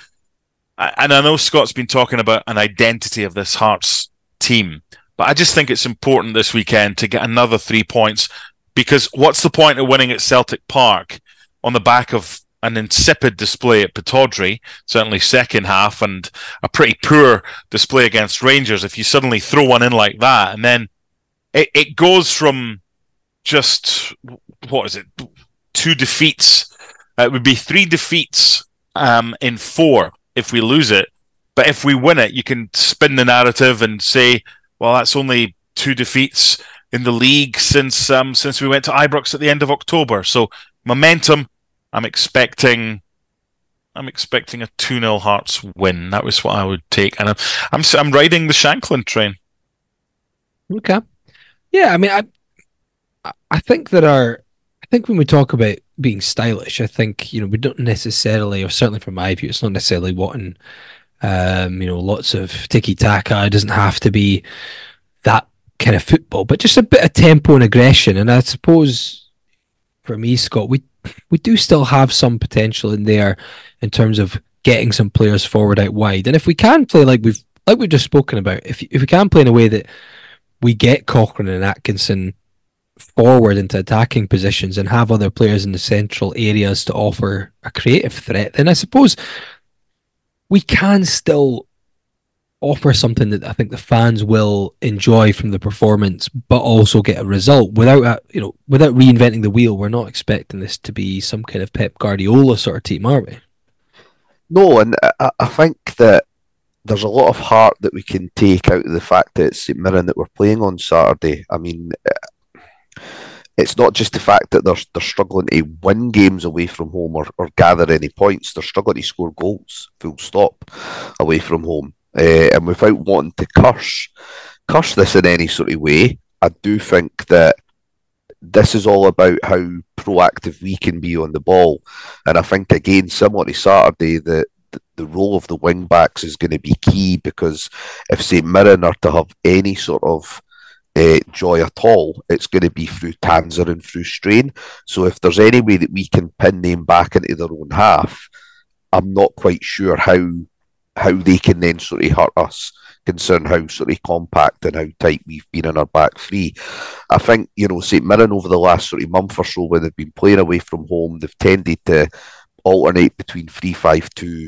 Speaker 2: And I know Scott's been talking about an identity of this Hearts team. But I just think it's important this weekend to get another three points because what's the point of winning at Celtic Park on the back of an insipid display at Pittodrie, certainly second half, and a pretty poor display against Rangers if you suddenly throw one in like that and then it, it goes from just what is it two defeats it would be three defeats um, in four if we lose it. But if we win it you can spin the narrative and say well, that's only two defeats in the league since um, since we went to Ibrox at the end of October. So momentum, I'm expecting. I'm expecting a 2 0 Hearts win. That was what I would take. And I'm, I'm, I'm riding the Shankland train.
Speaker 3: Okay. Yeah, I mean, I, I think that our, I think when we talk about being stylish, I think, you know, we don't necessarily, or certainly from my view, it's not necessarily wanting um, you know, lots of tiki taka. It doesn't have to be that kind of football, but just a bit of tempo and aggression. And I suppose for me, Scott, we we do still have some potential in there in terms of getting some players forward out wide. And if we can play like we've like we've just spoken about, if if we can play in a way that we get Cochrane and Atkinson forward into attacking positions and have other players in the central areas to offer a creative threat, then I suppose we can still offer something that I think the fans will enjoy from the performance, but also get a result without a, you know without reinventing the wheel. We're not expecting this to be some kind of Pep Guardiola sort of team, are we?
Speaker 4: No, and I, I think that there's a lot of heart that we can take out of the fact that it's St Mirren that we're playing on Saturday. I mean, it's not just the fact that they're they're struggling to win games away from home or, or gather any points. They're struggling to score goals, full stop, away from home. Uh, and without wanting to curse curse this in any sort of way, I do think that this is all about how proactive we can be on the ball. And I think again, similar to Saturday, the the role of the wing backs is going to be key because if St Mirren are to have any sort of uh, joy at all, it's going to be through Tanser and through Strain. So if there's any way that we can pin them back into their own half, I'm not quite sure how how they can then sort of hurt us, considering how sort of compact and how tight we've been in our back three. I think, you know, St Mirren over the last sort of month or so when they've been playing away from home, they've tended to alternate between 3-5-2,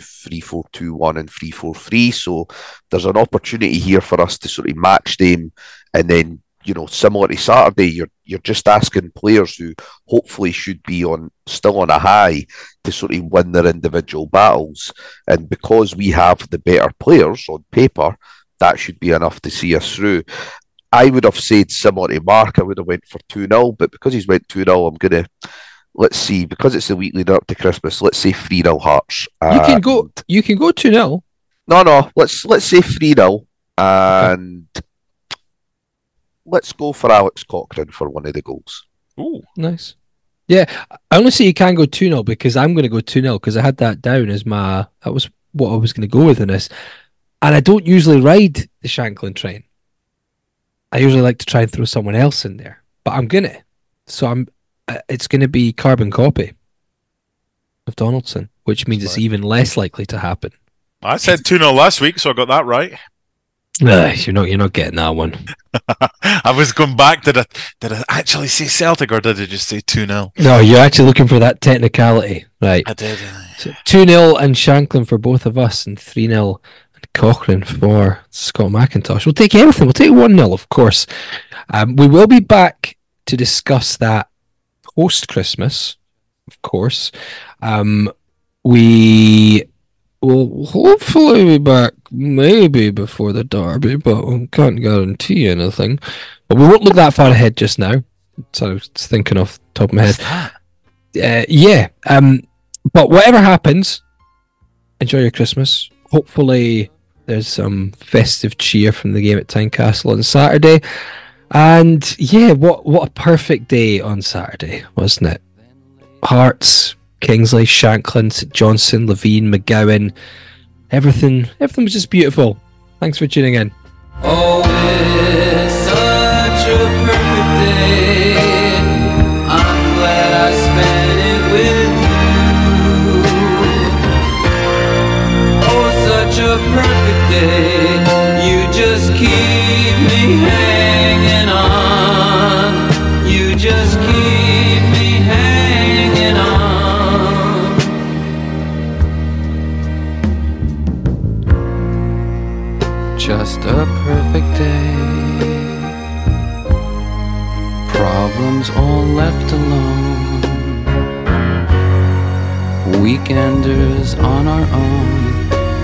Speaker 4: 3-4-2-1 and 3-4-3. So there's an opportunity here for us to sort of match them and then you know, similar to Saturday, you're you're just asking players who hopefully should be on still on a high to sort of win their individual battles. And because we have the better players on paper, that should be enough to see us through. I would have said similar to Mark, I would have went for 2 0, but because he's went 2 0, I'm gonna let's see, because it's the week leading up to Christmas, let's say 3 0 Hearts.
Speaker 3: You can go you can go 2 0.
Speaker 4: No, no, let's let's say 3 0 and okay let's go for Alex Cochrane for one of the goals.
Speaker 2: Ooh,
Speaker 3: nice. Yeah, I only say you can go 2 0 because I'm going to go 2 0 because I had that down as my, that was what I was going to go with in this. And I don't usually ride the Shankland train. I usually like to try and throw someone else in there, but I'm going to. So I'm, it's going to be carbon copy of Donaldson, which means it's even less likely to happen.
Speaker 2: I said 2 0 last week, so I got that right.
Speaker 3: Uh, you're not you're not getting that one.
Speaker 2: I was going back. Did I did I actually say Celtic or did I just say two 0
Speaker 3: No, you're actually looking for that technicality, right?
Speaker 2: I did.
Speaker 3: Two 0 and Shankland for both of us, and three 0 and Cochrane for Scott McIntosh. We'll take everything. We'll take one 0 of course. Um, we will be back to discuss that post Christmas, of course. Um, we will hopefully be back maybe before the derby, but we can't guarantee anything. But we won't look that far ahead just now. So I was thinking off the top of my head. Uh, yeah. Um, but whatever happens, enjoy your Christmas. Hopefully, There's some festive cheer from the game at Tynecastle on Saturday. And yeah, what what a perfect day on Saturday, wasn't it? Hearts, Kingsley, Shankland, St Johnstone, Levein, McGowan, everything everything was just beautiful. Thanks for tuning in.
Speaker 7: Oh, it's such a perfect day. A perfect day. Problems all left alone. Weekenders on our own.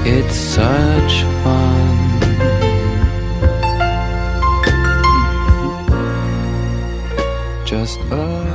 Speaker 7: It's such fun. Just a